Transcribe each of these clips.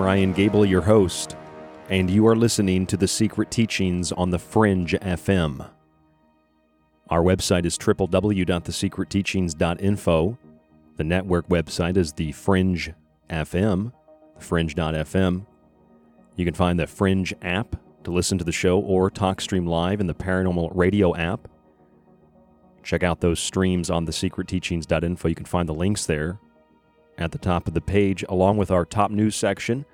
Ryan Gable, your host, and you are listening to The Secret Teachings on the Fringe FM. Our website is www.thesecretteachings.info. The network website is the Fringe FM, fringe.fm. You can find the Fringe app to listen to the show or TalkStream Live in the Paranormal Radio app. Check out those streams on thesecretteachings.info. You can find the links there at the top of the page, along with our top news section,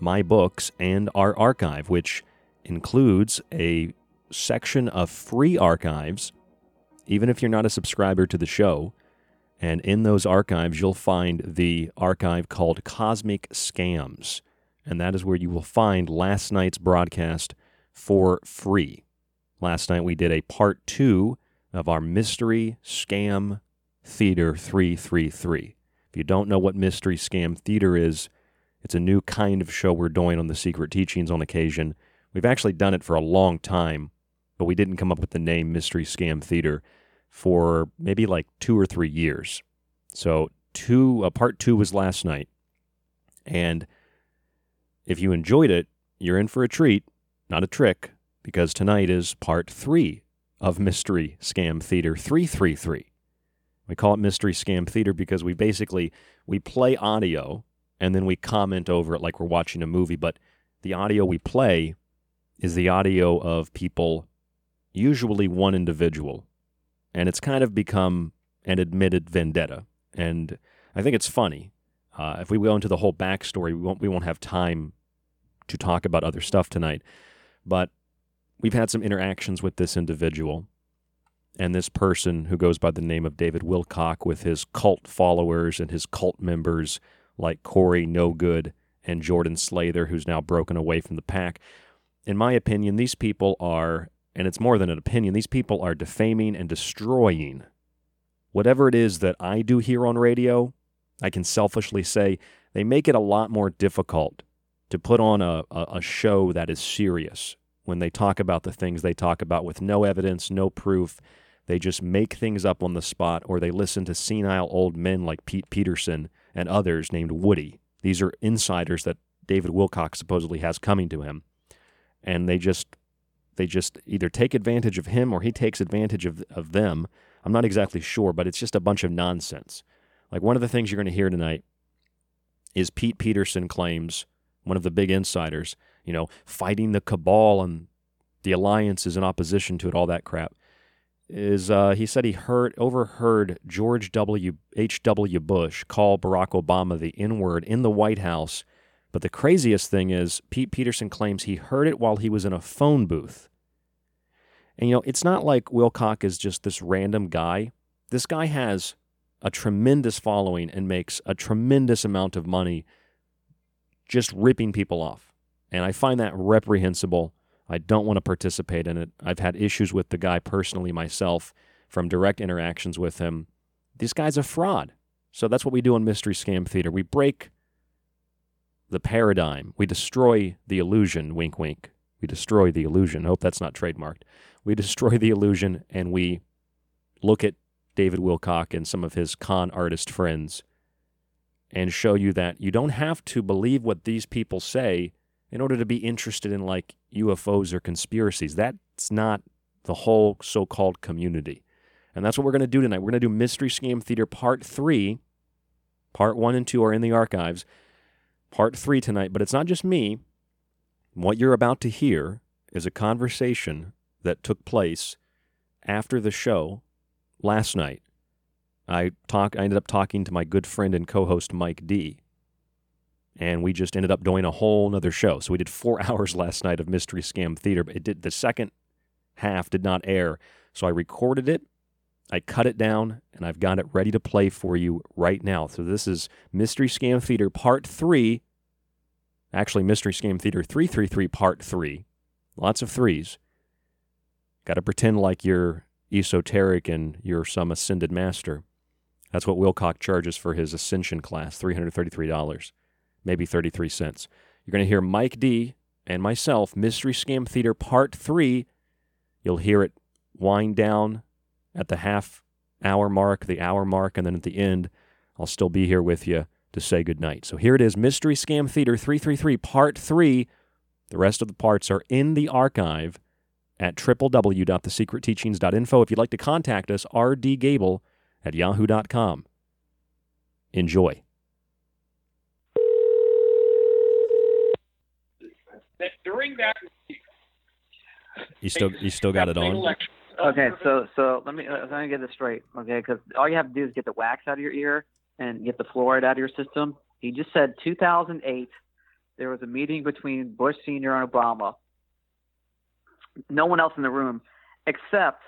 my books, and our archive, which includes a section of free archives, even if you're not a subscriber to the show. And in those archives, you'll find the archive called Cosmic Scams. And that is where you will find last night's broadcast for free. Last night we did a part two of our Mystery Scam Theater 333. If you don't know what Mystery Scam Theater is, it's a new kind of show we're doing on the Secret Teachings on occasion. We've actually done it for a long time, but we didn't come up with the name Mystery Scam Theater for maybe like two or three years. So two, uh, part two was last night, and if you enjoyed it, you're in for a treat, not a trick, because tonight is part three of Mystery Scam Theater 333. We call it Mystery Scam Theater because we basically we play audio and then we comment over it like we're watching a movie, but the audio we play is the audio of people, usually one individual, and it's kind of become an admitted vendetta. And I think it's funny. Uh, if we go into the whole backstory, we won't we won't have time to talk about other stuff tonight. But we've had some interactions with this individual and this person who goes by the name of David Wilcock with his cult followers and his cult members like Corey No Good and Jordan Slather, who's now broken away from the pack. In my opinion, these people are, and it's more than an opinion, these people are defaming and destroying whatever it is that I do here on radio. I can selfishly say they make it a lot more difficult to put on a, a, a show that is serious when they talk about the things they talk about with no evidence, no proof. They just make things up on the spot, or they listen to senile old men like Pete Peterson and others named Woody. These are insiders that David Wilcock supposedly has coming to him, and they just they just either take advantage of him or he takes advantage of of them. I'm not exactly sure, but it's just a bunch of nonsense. Like one of the things you're going to hear tonight is Pete Peterson claims one of the big insiders, you know, fighting the cabal and the alliances in opposition to it, all that crap. Is uh, he said he heard overheard George W. H. W. Bush call Barack Obama the N word in the White House, but the craziest thing is Pete Peterson claims he heard it while he was in a phone booth. And you know, it's not like Wilcock is just this random guy. This guy has a tremendous following and makes a tremendous amount of money just ripping people off. And I find that reprehensible. I don't want to participate in it. I've had issues with the guy personally myself from direct interactions with him. This guy's a fraud. So that's what we do in Mystery Scam Theater. We break the paradigm, we destroy the illusion, wink, wink. We destroy the illusion. Hope that's not trademarked. We destroy the illusion and we look at David Wilcock and some of his con artist friends and show you that you don't have to believe what these people say in order to be interested in like UFOs or conspiracies. That's not the whole so called community. And that's what we're going to do tonight. We're going to do Mystery Scam Theater Part 3. Part 1 and 2 are in the archives. Part 3 tonight, but it's not just me. What you're about to hear is a conversation that took place after the show last night I talk I ended up talking to my good friend and co-host Mike D. And we just ended up doing a whole nother show. So we did four hours last night of Mystery Scam Theater. But it did the second half did not air. So I recorded it, I cut it down, and I've got it ready to play for you right now. So this is Mystery Scam Theater Part 3. Actually, Mystery Scam Theater 333 Part 3. Lots of threes. Got to pretend like you're esoteric and you're some ascended master. That's what Wilcock charges for his Ascension class, $333, maybe 33 cents. You're going to hear Mike D and myself, Mystery Scam Theater Part 3. You'll hear it wind down at the half hour mark, the hour mark, and then at the end, I'll still be here with you to say goodnight. So here it is Mystery Scam Theater 333 Part 3. The rest of the parts are in the archive at www.thesecretteachings.info. If you'd like to contact us, rdgable at yahoo.com. Enjoy. During that, You still you still got it on? Okay, so so let me uh, let me get this straight, okay? Because all you have to do is get the wax out of your ear and get the fluoride out of your system. He just said 2008, there was a meeting between Bush Senior and Obama. No one else in the room, except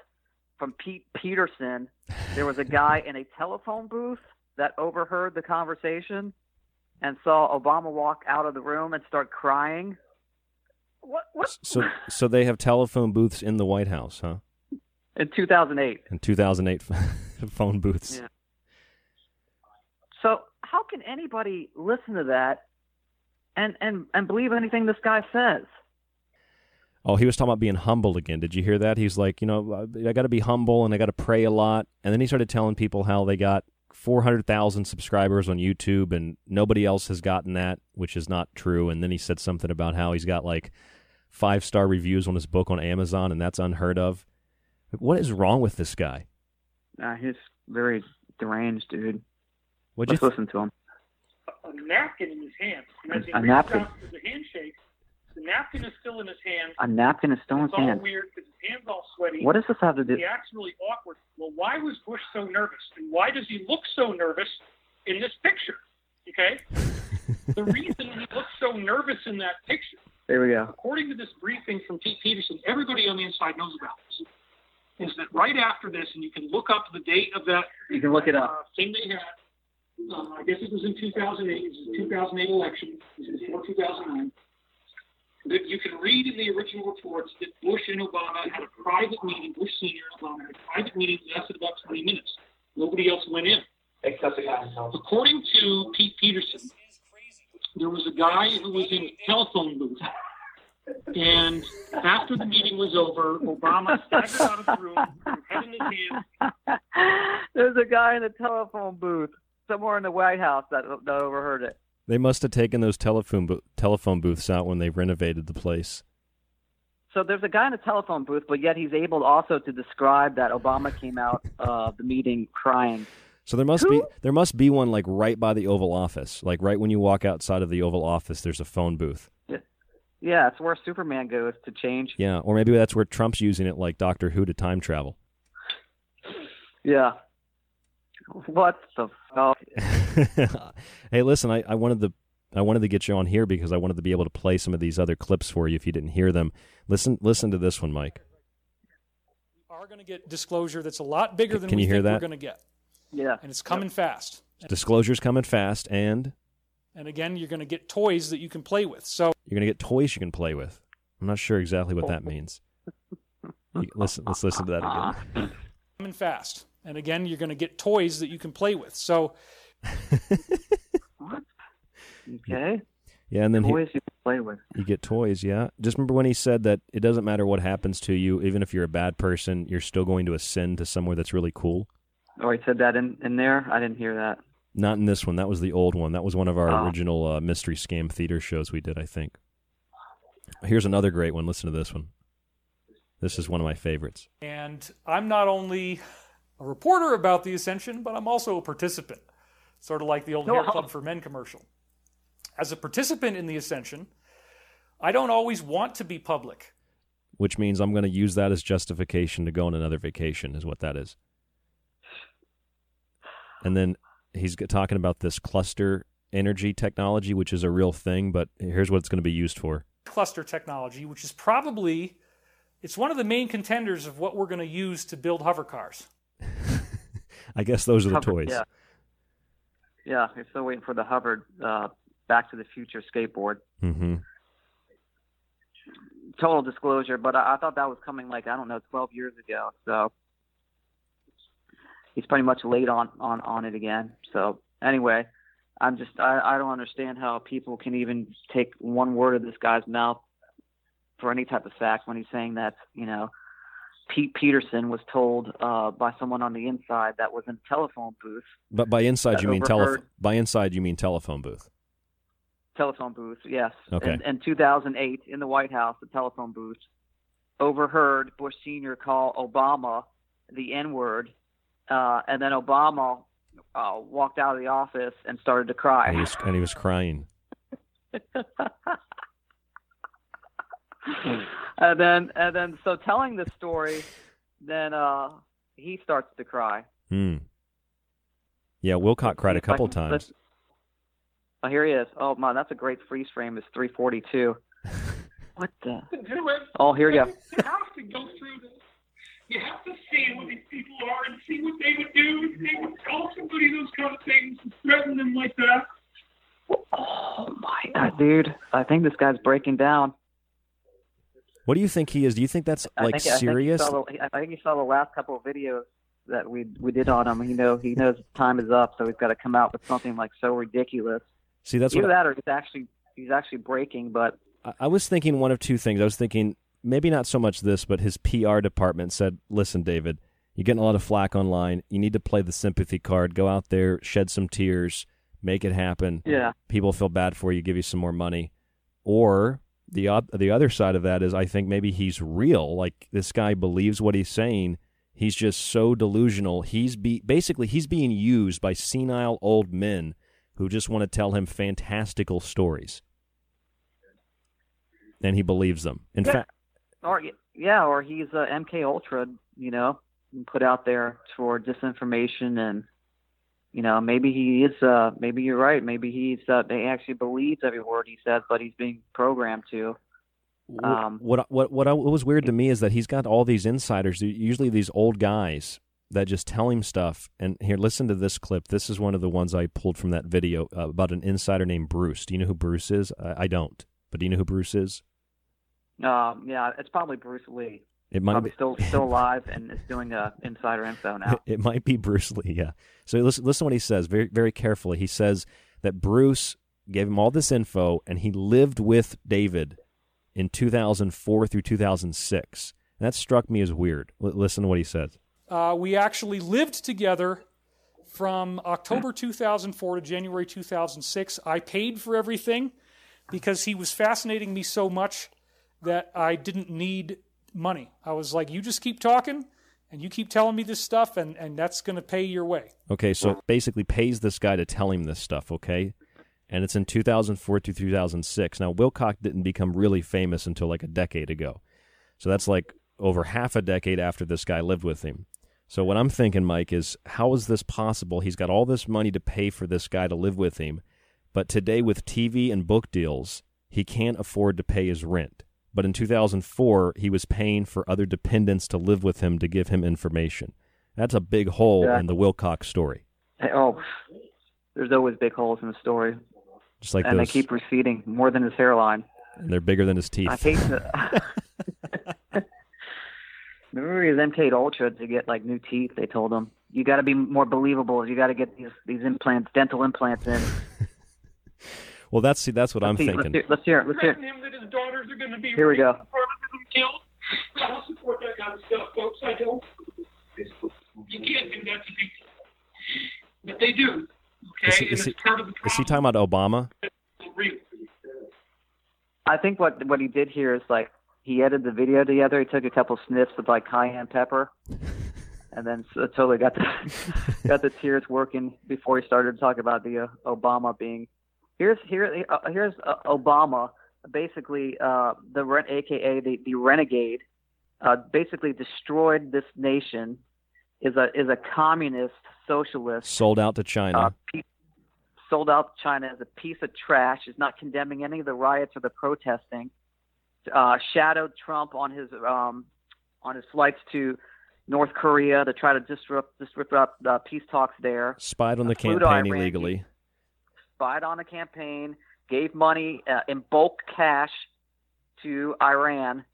from Pete Peterson. There was a guy in a telephone booth that overheard the conversation and saw Obama walk out of the room and start crying. What? What? So so they have telephone booths in the White House, huh? In 2008. In 2008 phone booths. Yeah. So how can anybody listen to that and and and believe anything this guy says? Oh, he was talking about being humble again. Did you hear that? He's like, you know, I got to be humble and I got to pray a lot. And then he started telling people how they got 400,000 subscribers on YouTube and nobody else has gotten that, which is not true. And then he said something about how he's got like five star reviews on his book on Amazon and that's unheard of. What is wrong with this guy? Uh, he's very deranged, dude. What'd you Let's listen to him. a napkin in his hand. And as he A napkin? out for the handshake, the napkin is still in his hand. A napkin is still in his hand. it's all weird because his hand's all sweaty. What does this have to do? He acts really awkward. Well, why was Bush so nervous? And why does he look so nervous in this picture? Okay? the reason he looks so nervous in that picture, There we go. according to this briefing from Pete Peterson, everybody on the inside knows about this, is that right after this, and you can look up the date of that You can look it up. uh, thing they had. Um, I guess it was in 2008. It was the 2008 election. It was before 2009. That you can read in the original reports that Bush and Obama had a private meeting. Bush Senior and Obama had a private meeting that lasted about 20 minutes. Nobody else went in. Except the guy himself. According to Pete Peterson, there was a guy who was in a telephone booth. And after the meeting was over, Obama staggered out of the room, with his head in his hands, There's a guy in the telephone booth somewhere in the White House that, that overheard it. They must have taken those telephone bo- telephone booths out when they renovated the place. So there's a guy in a telephone booth, but yet he's able also to describe that Obama came out of the meeting crying. So there must be there must be one like right by the Oval Office, like right when you walk outside of the Oval Office. There's a phone booth. Yeah, it's where Superman goes to change. Yeah, or maybe that's where Trump's using it, like Doctor Who to time travel. Yeah. What the fuck? hey, listen, I, I wanted to I wanted to get you on here because I wanted to be able to play some of these other clips for you if you didn't hear them. Listen listen to this one, Mike. We are going to get disclosure that's a lot bigger than Can we you hear think that? we're going to get. Yeah. And it's coming fast. Disclosure's coming fast, and And again, you're going to get toys that you can play with. So you're gonna get toys you can play with. I'm not sure exactly what that means. You- listen, let's listen to that again. coming fast. And again, you're going to get toys that you can play with. So Okay. Yeah, and then he- Toys you play with. You get toys, yeah. Just remember when he said that it doesn't matter what happens to you, even if you're a bad person, you're still going to ascend to somewhere that's really cool. Oh, he said that in, in there? I didn't hear that. Not in this one. That was the old one. That was one of our Oh. original uh, mystery scam theater shows we did, I think. Here's another great one. Listen to this one. This is one of my favorites. And I'm not only a reporter about the Ascension, but I'm also a participant, sort of like the old Hair Oh. Club for Men commercial. As a participant in the Ascension, I don't always want to be public. Which means I'm going to use that as justification to go on another vacation, is what that is. And then he's talking about this cluster energy technology, which is a real thing, but here's what it's going to be used for. Cluster technology, which is probably it's one of the main contenders of what we're going to use to build hover cars. I guess those are the Hover- toys. Yeah. Yeah, you're still waiting for the hovered uh, Back to the Future skateboard. Mm-hmm. Total disclosure, but I, I thought that was coming like I don't know, 12 years ago. So he's pretty much late on on on it again. So anyway, I'm just I, I don't understand how people can even take one word of this guy's mouth for any type of fact when he's saying that you know Pete Peterson was told uh, by someone on the inside that was in a telephone booth But by inside you mean telephone. By inside you mean telephone booth. telephone booth, yes. Okay. In, in 2008, in the White House, the telephone booth overheard Bush Sr. call Obama the N word, uh, and then Obama uh, walked out of the office and started to And he cry. was, and he was crying. and then, and then, so telling the story, then uh, he starts to cry. Hmm. Yeah, Wilcock cried a couple can- times. Oh, here he is. Oh man, that's a great freeze frame. It's 342. what the? Oh, here you go. You have to go through this. You have to see who these people are and see what they would do if they would tell somebody those kind of things and threaten them like that. Oh my god, dude! I think this guy's breaking down. What do you think he is? Do you think that's I like think, serious? I think, you saw the, I think you saw the last couple of videos that we we did on him. You know, he knows time is up, so he's got to come out with something like so ridiculous. See, that's Either what that, or he's actually he's actually breaking. But I, I was thinking. One of two things. I was thinking maybe not so much this, but his PR department said, "Listen, David, you're getting a lot of flack online. You need to play the sympathy card. Go out there, shed some tears, make it happen. Yeah. People feel bad for you, give you some more money." Or the the other side of that is, I think maybe he's real. Like this guy believes what he's saying. He's just so delusional. He's be basically he's being used by senile old men who just want to tell him fantastical stories, and he believes them. In Yeah. fact, or yeah, or he's uh, MK Ultra, you know, put out there for disinformation, and you know, maybe he is. Uh, maybe you're right. Maybe he's. Uh, they actually believes every word he says, but he's being programmed to. Um, what what what, I, what was weird to me is that he's got all these insiders, usually these old guys that just tell him stuff. And here, listen to this clip. This is one of the ones I pulled from that video uh, about an insider named Bruce. Do you know who Bruce is? I, I don't, but do you know who Bruce is? um, yeah, it's probably Bruce Lee. It might probably be- still still alive and is doing uh, insider info now. It might be Bruce Lee, yeah. So listen, listen to what he says very, very carefully. He says that Bruce gave him all this info, and he lived with David in 2004 through 2006. And that struck me as weird. L- listen to what he says. Uh, we actually lived together from October 2004 to January 2006. I paid for everything because he was fascinating me so much that I didn't need money. I was like, you just keep talking and you keep telling me this stuff, and, and that's going to pay your way. Okay, so basically pays this guy to tell him this stuff, okay? And it's in 2004 to 2006. Now, Wilcock didn't become really famous until like a decade ago. So that's like over half a decade after this guy lived with him. So what I'm thinking, Mike, is how is this possible? He's got all this money to pay for this guy to live with him, but today with TV and book deals, he can't afford to pay his rent. But in 2004, he was paying for other dependents to live with him to give him information. That's a big hole Yeah. in the Wilcock's story. Oh, there's always big holes in the story, Just like and those, they keep receding more than his hairline. and they're bigger than his teeth. I hate to. Remember his MK Ultra to get like new teeth? They told him you got to be more believable. You got to get these these implants, dental implants in. well, that's see, that's what I'm Let's see- thinking. Let's hear. It. Let's hear. threaten him that his daughters are going to be Here we go. raped, permanently killed. I don't support that kind of stuff, folks. I don't. You can't do that to people, but they do. Okay, Is he, is, he, it's part of the is he talking about Obama? I think what what he did here is like he edited the video together. He took a couple sniffs of like cayenne pepper, and then so totally got the got the tears working before he started to talk about the uh, Obama being. Here's here uh, here's uh, Obama, basically uh, the AKA the the renegade, uh, basically destroyed this nation. Is a is a communist socialist Sold out to China. uh, pe- sold out to China as a piece of trash. Is not condemning any of the riots or the protesting. Uh, shadowed Trump on his um, on his flights to North Korea to try to disrupt disrupt uh, peace talks there. Spied on the to campaign illegally. Spied on a campaign. Gave money uh, in bulk cash to Iran.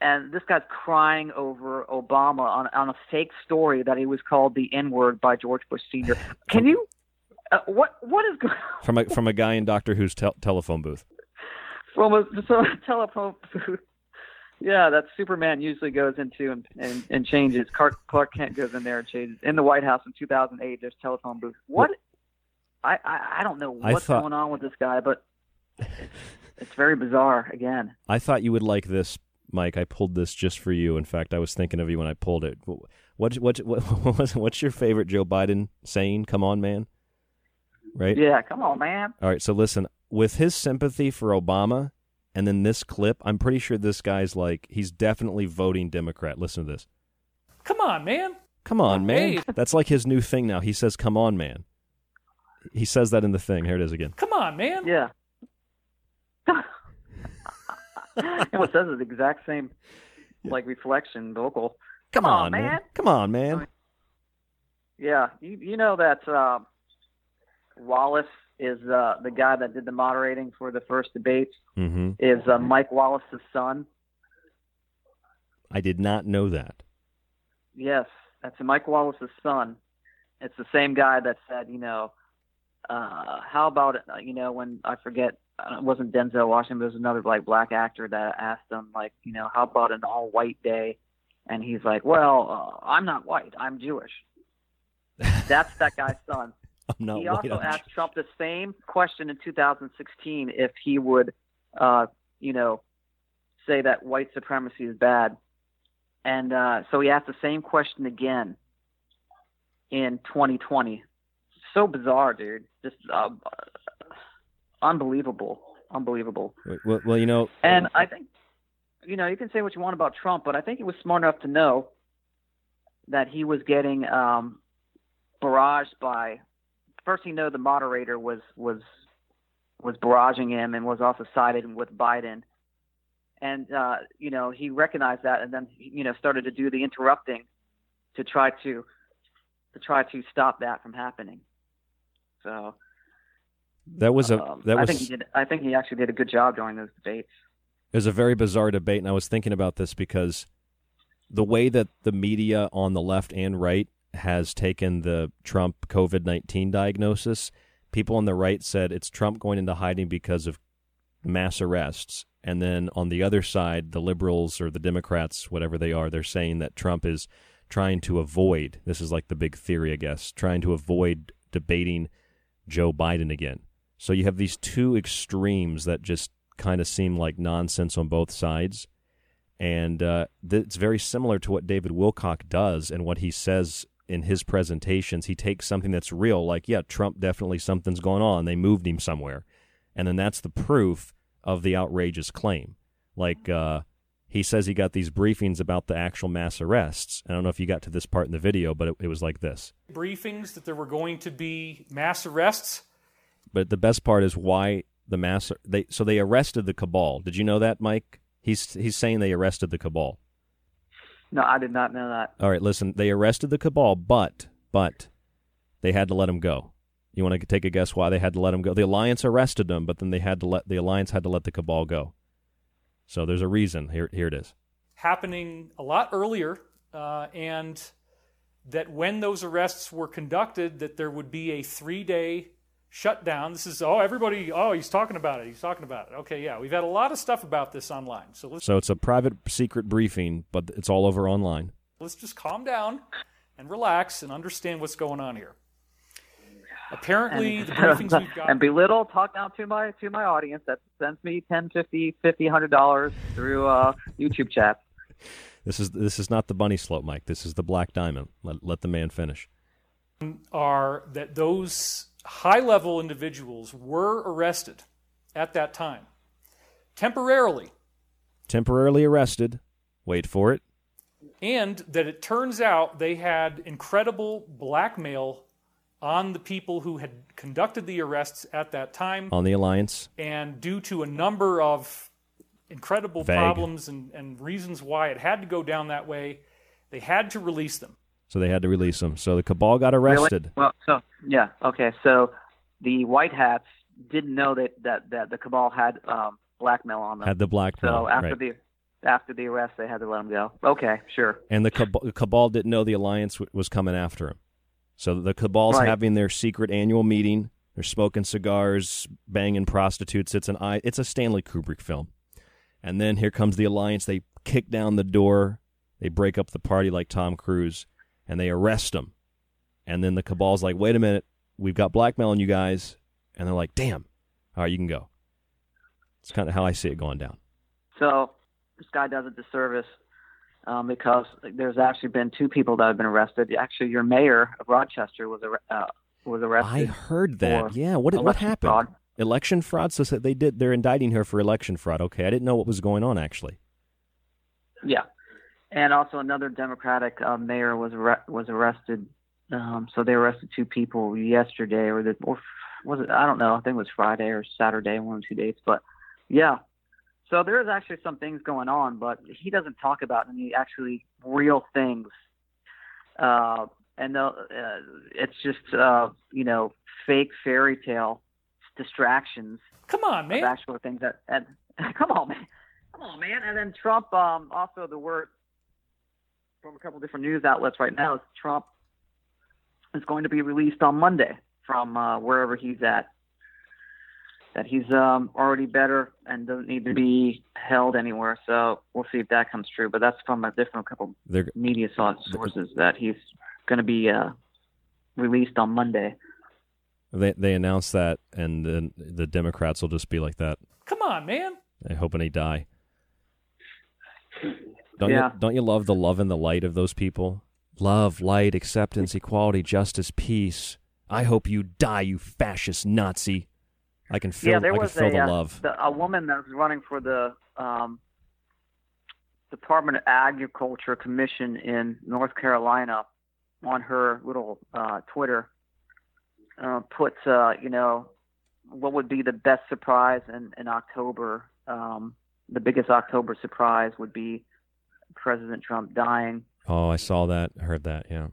And this guy's crying over Obama on, on a fake story that he was called the N word by George Bush Sr. Can you? Uh, what what is going From a from a guy in Doctor Who's tel- telephone booth. from a, from a telephone booth? Yeah, that Superman usually goes into and, and, and changes. Clark, Clark Kent goes in there and changes. In the White House in 2008, there's telephone booth. What? I, I I don't know I what's thought- going on with this guy, but it's, it's very bizarre. Again, I thought you would like this, Mike. I pulled this just for you. In fact, I was thinking of you when I pulled it. What what what what's, what's your favorite Joe Biden saying? Come on, man. Right? yeah. Come on, man. All right, so listen, with his sympathy for Obama and then this clip, I'm pretty sure this guy's like he's definitely voting Democrat. Listen to this. Come on, man. Come on, man. Hey. That's like his new thing now. He says, "Come on, man." He says that in the thing. Here it is again. Come on, man. Yeah. and what says is the exact same, like reflection vocal. Come, on, on, man. Come on, man. Yeah, you you know that uh, Wallace is uh, the guy that did the moderating for the first debate. Mm-hmm. Is uh, Mike Wallace's son? I did not know that. Yes, that's Mike Wallace's son. It's the same guy that said, you know, uh, how about uh, You know, when I forget uh, it wasn't Denzel Washington, but it was another like black actor that asked him like, you know, how about an all white day? And he's like, well, uh, I'm not white, I'm Jewish. That's that guy's son. I'm not he white, also I'm asked Trump the same question in 2016 if he would, uh, you know, say that white supremacy is bad. And uh, so he asked the same question again in 2020. So bizarre, dude. Just uh, unbelievable, unbelievable. Well, well, you know, And I think, you know, you can say what you want about Trump, but I think he was smart enough to know that he was getting um, barraged by. First, he know the moderator was was was barraging him and was also sided with Biden, and uh, you know he recognized that, and then you know started to do the interrupting to try to to try to stop that from happening. So that was a um, that I think he did. I think he actually did a good job during those debates. It was a very bizarre debate, and I was thinking about this because the way that the media on the left and right has taken the Trump COVID 19 diagnosis, people on the right said it's Trump going into hiding because of mass arrests. And then on the other side, the liberals or the Democrats, whatever they are, they're saying that Trump is trying to avoid this is like the big theory, I guess, trying to avoid debating Joe Biden again. So you have these two extremes that just kind of seem like nonsense on both sides. And uh, it's very similar to what David Wilcock does and what he says in his presentations. He takes something that's real, like, yeah, Trump definitely something's going on. They moved him somewhere. And then that's the proof of the outrageous claim. Like, uh, he says he got these briefings about the actual mass arrests. I don't know if you got to this part in the video, but it, it was like this. Briefings that there were going to be mass arrests. But the best part is why the mass they so they arrested the cabal. Did you know that, Mike? He's he's saying they arrested the cabal. No, I did not know that. All right, listen, they arrested the cabal, but but they had to let him go. You want to take a guess why they had to let him go? The alliance arrested him, but then they had to let the alliance had to let the cabal go. So there's a reason. Here here it is. happening a lot earlier, uh, and that when those arrests were conducted, that there would be a three-day shutdown. This is oh everybody oh he's talking about it he's talking about it. Okay, yeah, we've had a lot of stuff about this online. So let's So it's a private secret briefing, but it's all over online. let's just calm down and relax and understand what's going on here. Apparently, and, the briefings we've got and belittle talk down to my to my audience that sends me 10 50 50 100 dollars through uh youtube chat This is this is not the bunny slope, Mike. This is the black diamond. Let let the man finish. are that those high level individuals were arrested at that time temporarily Temporarily arrested. Wait for it. and that it turns out they had incredible blackmail on the people who had conducted the arrests at that time On the alliance. and due to a number of incredible Vague. problems and, and reasons why it had to go down that way they had to release them So they had to release them. So the cabal got arrested. Really? Well, so yeah, okay. So the white hats didn't know that that, that the cabal had um, blackmail on them. Had the blackmail, So after right. the after the arrest, they had to let them go. Okay, sure. And the cabal, the cabal didn't know the alliance w- was coming after him. So the cabal's Right. having their secret annual meeting. They're smoking cigars, banging prostitutes. It's an i. It's a Stanley Kubrick film. And then here comes the alliance. They kick down the door. They break up the party like Tom Cruise, and they arrest him. And then the cabal's like, "Wait a minute, we've got blackmail on you guys." And they're like, "Damn, all right, you can go." It's kind of how I see it going down. So this guy does a disservice um, because there's actually been two people that have been arrested. Actually, your mayor of Rochester was uh, was arrested. I heard that. Yeah. What what happened? fraud. Election fraud. So they did. They're indicting her for election fraud. Okay, I didn't know what was going on actually. Yeah, and also another Democratic uh, mayor was was arrested. Um, so they arrested two people yesterday, or the or was it? I don't know. I think it was Friday or Saturday, one of two dates. But yeah, so there is actually some things going on, but he doesn't talk about any actually real things. Uh, and uh, uh, it's just uh, you know fake fairy tale distractions. Come on, man. Actual things that and come on, man. Come on, man. And then Trump, um, also the word from a couple different news outlets right now is Trump is going to be released on Monday from uh, wherever he's at. That he's um, already better and doesn't need to be held anywhere. So we'll see if that comes true. But that's from a different couple They're, media sources that he's going to be uh, released on Monday. they they announced that, and then the Democrats will just be like that. Come on, man. They hoping he die. Don't Yeah. you don't you love the love and the light of those people? Love, light, acceptance, equality, justice, peace. I hope you die, you fascist Nazi. I can feel yeah, there I can was feel a, the uh, love. the- a woman that was running for the um, Department of Agriculture Commission in North Carolina on her little uh, Twitter uh, puts, uh, you know, what would be the best surprise in, in October. Um, the biggest October surprise would be President Trump dying. Oh, I saw that, heard that, yeah.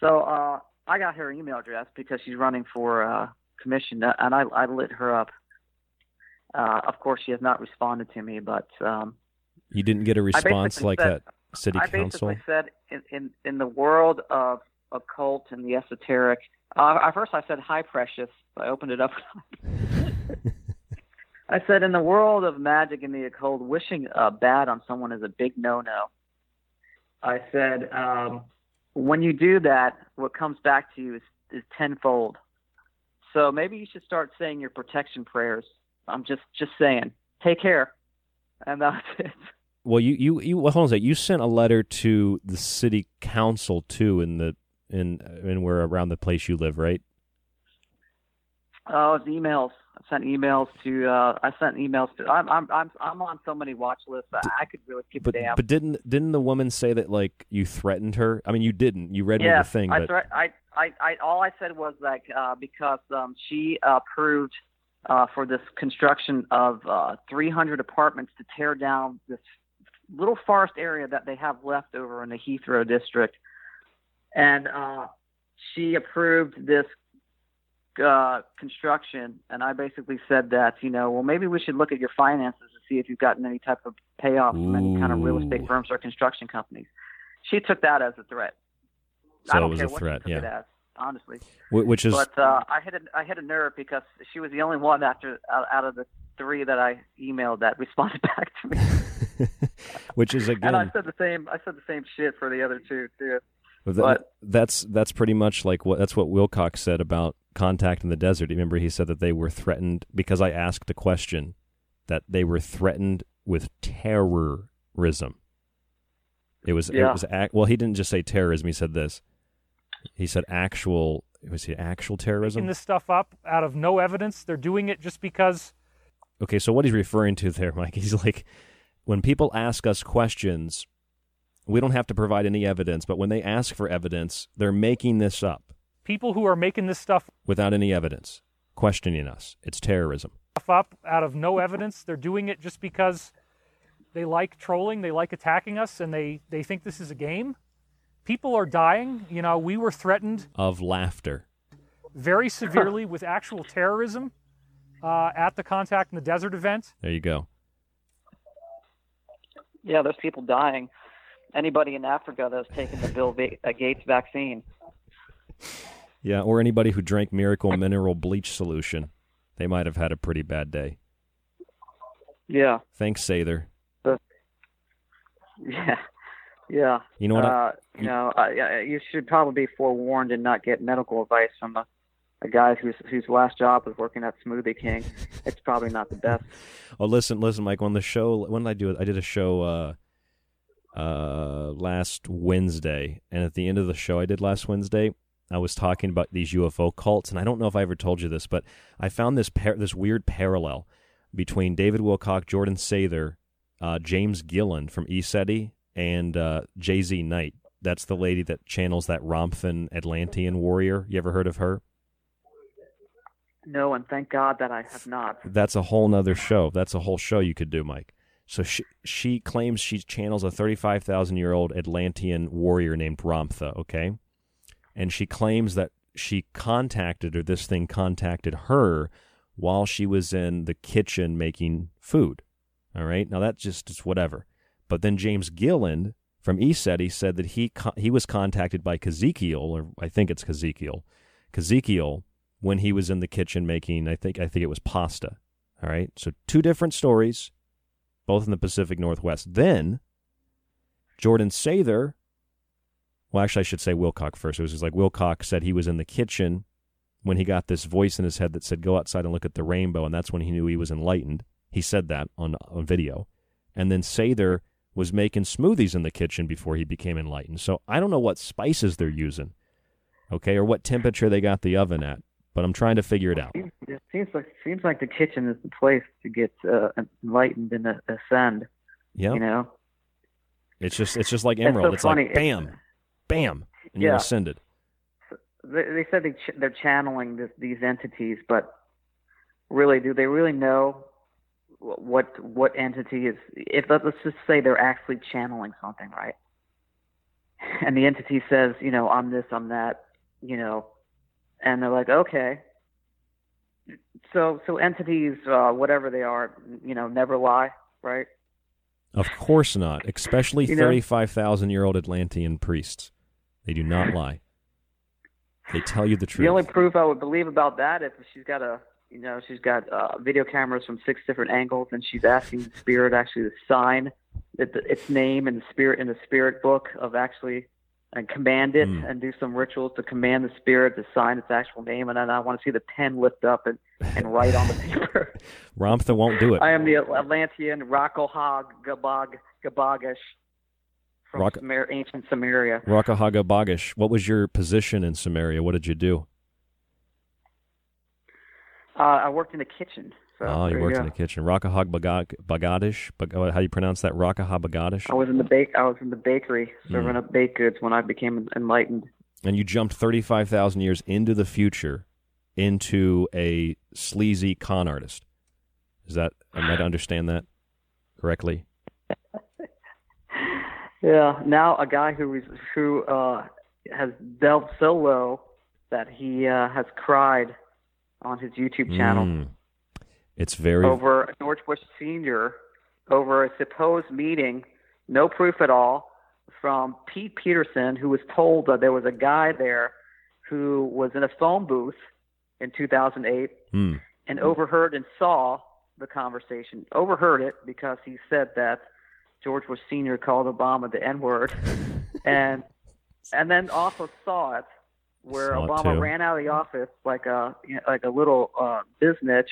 So uh, I got her email address because she's running for uh, commission, uh, and I, I lit her up. Uh, of course, she has not responded to me, but um, You didn't get a response like said- that city I council? basically said in, in, in the world of occult and the esoteric. Uh, at first, I said hi, precious. I opened it up. I said in the world of magic and the occult, wishing uh, bad on someone is a big no-no. I said um, when you do that, what comes back to you is, is tenfold. So maybe you should start saying your protection prayers. I'm just just saying. Take care, and that's it. Well, you you you well, hold on a second. You sent a letter to the city council too, in the in in where around the place you live, right? Oh, it's emails. Sent emails to. Uh, I sent emails to. I'm I'm I'm I'm on so many watch lists. I, I could really keep But a damn. but didn't didn't the woman say that like you threatened her? I mean, you didn't. You read me yeah, the thing, I, but threat- I I I all I said was like uh, because um, she approved uh, for this construction of uh, 300 apartments to tear down this little forest area that they have left over in the Heathrow district, and uh, she approved this uh, construction, and I basically said that you know, well, maybe we should look at your finances to see if you've gotten any type of payoff from any kind of real estate firms or construction companies. She took that as a threat. So I it don't was care a what threat, she took yeah. it as, honestly. Which is But uh, I hit a, I hit a nerve because she was the only one after out, out of the three that I emailed that responded back to me. which is again, and I said the same. I said the same shit for the other two too. But But- that's that's pretty much like what that's what Wilcox said about contact in the desert. Remember, he said that they were threatened because I asked a question that they were threatened with terrorism. It was Yeah. it was ac- well, he didn't just say terrorism. He said this. He said actual. Was he actual terrorism? Making this stuff up out of no evidence. They're doing it just because Okay, so what he's referring to there, Mike, he's like, when people ask us questions, we don't have to provide any evidence, but when they ask for evidence, they're making this up people who are making this stuff without any evidence, questioning us. It's terrorism. up out of no evidence. They're doing it just because they like trolling, they like attacking us, and they, they think this is a game. People are dying. You know, we were threatened Of laughter. very severely with actual terrorism uh, at the Contact in the Desert event. There you go. Yeah, there's people dying. Anybody in Africa that's taken the Bill uh, Gates vaccine. Yeah, or anybody who drank Miracle Mineral Bleach Solution, they might have had a pretty bad day. Yeah, Thanks, Sather. yeah, yeah. You know what I- Uh, you know, yeah, you should probably be forewarned and not get medical advice from a, a guy whose whose last job was working at Smoothie King. It's probably not the best. Oh, listen, listen, Mike. On the show, when did I do it? I did a show uh, uh, last Wednesday, and at the end of the show I did last Wednesday, I was talking about these UFO cults, and I don't know if I ever told you this, but I found this par- this weird parallel between David Wilcock, Jordan Sather, uh, James Gilliland from ECETI, and uh, JZ Knight. That's the lady that channels that Romphin Atlantean warrior. You ever heard of her? No, and thank God that I have not. that's a whole nother show. That's a whole show you could do, Mike. So she she claims she channels a thirty five thousand year old Atlantean warrior named Ramtha. Okay, and she claims that she contacted or this thing contacted her while she was in the kitchen making food. All right, now that's just it's whatever. But then James Gilliland from ECETI said that he he was contacted by Kazekiel, or I think it's Kazekiel, Kazekiel, when he was in the kitchen making I think I think it was pasta. All right. So two different stories, both in the Pacific Northwest. Then Jordan Sather well actually I should say Wilcock first. It was like Wilcock said he was in the kitchen when he got this voice in his head that said, Go outside and look at the rainbow, and that's when he knew he was enlightened. He said that on, on video. And then Sather was making smoothies in the kitchen before he became enlightened. So I don't know what spices they're using, okay, or what temperature they got the oven at, but I'm trying to figure it out. Seems like seems like the kitchen is the place to get uh, enlightened and ascend. Yeah. You know. It's just it's just like It's so Emerald. It's, funny. like bam, bam, and you're Yeah. ascended. They, they said they ch- they're channeling this, these entities, but really, do they really know what what entity is? If let's just say they're actually channeling something, right? And the entity says, you know, I'm this, I'm that, you know, and they're like, okay. So so entities, uh, whatever they are, you know, never lie, right? Of course not, especially know- 35,000 year old Atlantean priests. They do not lie. They tell you the truth. The only proof I would believe about that if she's got a, you know, she's got uh, video cameras from six different angles, and she's asking the spirit actually to sign it, its name and the spirit in the spirit book of actually and command it Hmm. and do some rituals to command the spirit to sign its actual name, and then I want to see the pen lift up and, and write on the paper. Ramtha won't do it. I am the Atlantean Rakohag Gabag Gabagish from Rock- Sumer- ancient Samaria. Rakahaga Bagish, what was your position in Samaria? What did you do? Uh, I worked in the kitchen. So oh, you worked go. in the kitchen. Rakahag Bagadish? Bag- how do you pronounce that? Rakaha Bagadish? I was in the bake. I was in the bakery serving up baked goods when I became enlightened. And you jumped 35,000 years into the future into a sleazy con artist. Is that, am I to understand that correctly? Yeah. Now a guy who who uh, has delved so low that he uh, has cried on his YouTube channel Mm. It's very. over George Bush Sr. over a supposed meeting, no proof at all, from Pete Peterson, who was told that there was a guy there who was in a phone booth in 2008 Hmm. and overheard and saw the conversation. Overheard it because he said that George Bush Sr. called Obama the N word, and and then also saw it where Saw Obama too. ran out of the office like a you know, like a little uh, biznitch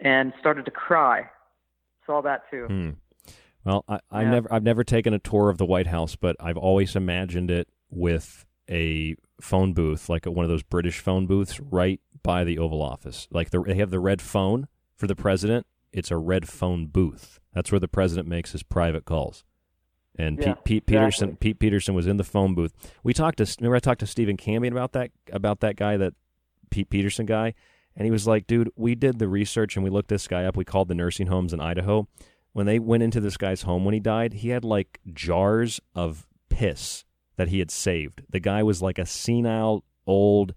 and started to cry. Saw that too. Hmm. Well, I, I Yeah. never, I've never taken a tour of the White House, but I've always imagined it with a phone booth, like one of those British phone booths, right by the Oval Office. Like the, they have the red phone for the president. It's a red phone booth. That's where the president makes his private calls. And Yeah, Pete, Pete Peterson, Pete Peterson was in the phone booth. We talked to. Remember, I talked to Stephen Cambion about that about that guy, that Pete Peterson guy, and he was like, "Dude, we did the research and we looked this guy up. We called the nursing homes in Idaho. When they went into this guy's home when he died, he had like jars of piss that he had saved. The guy was like a senile, old,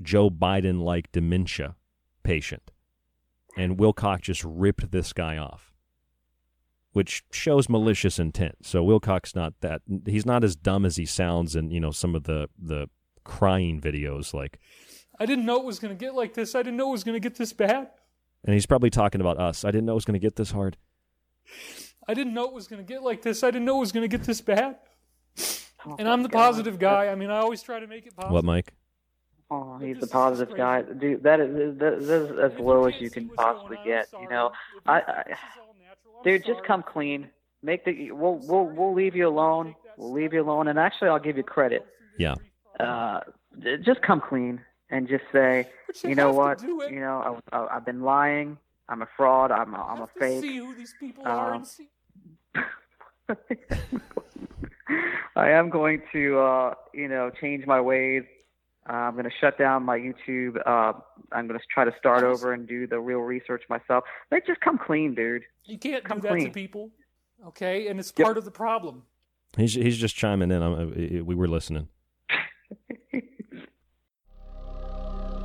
Joe Biden like dementia patient, and Wilcock just ripped this guy off." Which shows malicious intent. So Wilcock not that he's not as dumb as he sounds in you know some of the the crying videos like I didn't know it was going to get like this. I didn't know it was going to get this bad. And he's probably talking about us. I didn't know it was going to get this hard. I didn't know it was going to get like this. I didn't know it was going to get this bad. And I'm the positive guy. I mean, I always try to make it positive. What, Mike? Oh, he's the positive guy, dude. That is that, that is as low as you can possibly get. You know, I, I dude, just come clean. Make the we'll we'll we'll leave you alone. We'll leave you alone, and actually, I'll give you credit. Yeah. Uh, just come clean and just say, you know what, you know, I, I, I've been lying. I'm a fraud. I'm a, I'm a fake. See who these people are Um, and see. I am going to, uh, you know, change my ways. Uh, I'm going to shut down my YouTube. Uh, I'm going to try to start over and do the real research myself. Like, just come clean, dude. You can't Come do that to people. Okay? And it's part of the problem. He's he's just chiming in. I'm, uh, we were listening.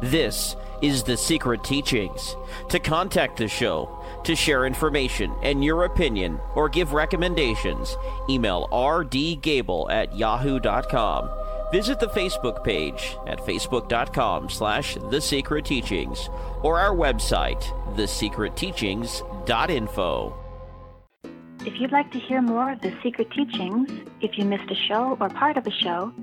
This is The Secret Teachings. To contact the show, to share information and your opinion, or give recommendations, email rdgable at yahoo.com. Visit the Facebook page at facebook.com slash The Secret Teachings or our website, thesecretteachings.info. If you'd like to hear more of The Secret Teachings, if you missed a show or part of a show,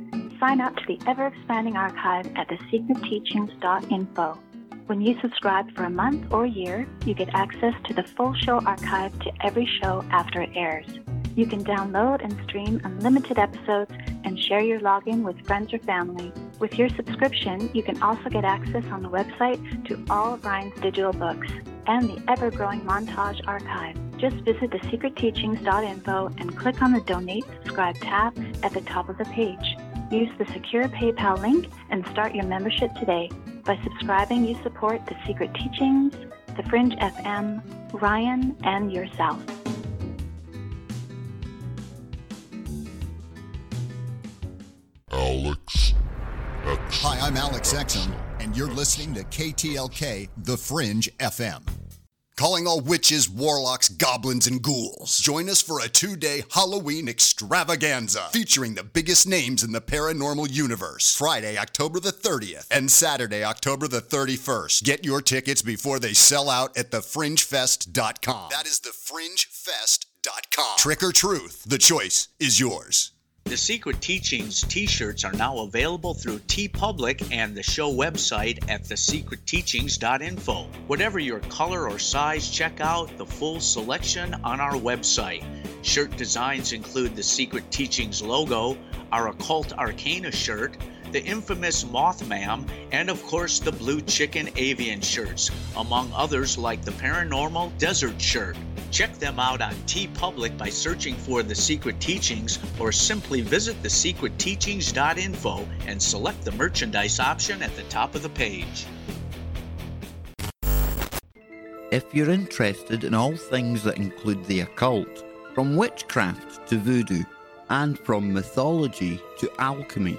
sign up to the ever expanding archive at thesecretteachings.info. When you subscribe for a month or a year, you get access to the full show archive to every show after it airs. You can download and stream unlimited episodes and share your login with friends or family. With your subscription, you can also get access on the website to all of Ryan's digital books and the ever growing montage archive. Just visit thesecretteachings.info and click on the Donate Subscribe tab at the top of the page. Use the secure PayPal link and start your membership today. By subscribing, you support The Secret Teachings, The Fringe FM, Ryan, and yourself. Alex X. Hi, I'm Alex Exum, and you're listening to KTLK The Fringe FM. Calling all witches, warlocks, goblins, and ghouls. Join us for a two day Halloween extravaganza featuring the biggest names in the paranormal universe. Friday, October the 30th, and Saturday, October the 31st. Get your tickets before they sell out at thefringefest.com. That is thefringefest.com. Trick or truth, the choice is yours. The Secret Teachings t shirts are now available through TeePublic and the show website at thesecretteachings.info. Whatever your color or size, check out the full selection on our website. Shirt designs include the Secret Teachings logo, our Occult Arcana shirt, the infamous Mothman, and of course the Blue Chicken Avian shirts, among others like the Paranormal Desert shirt. Check them out on TeePublic by searching for The Secret Teachings or simply visit thesecretteachings.info and select the merchandise option at the top of the page. If you're interested in all things that include the occult, from witchcraft to voodoo, and from mythology to alchemy,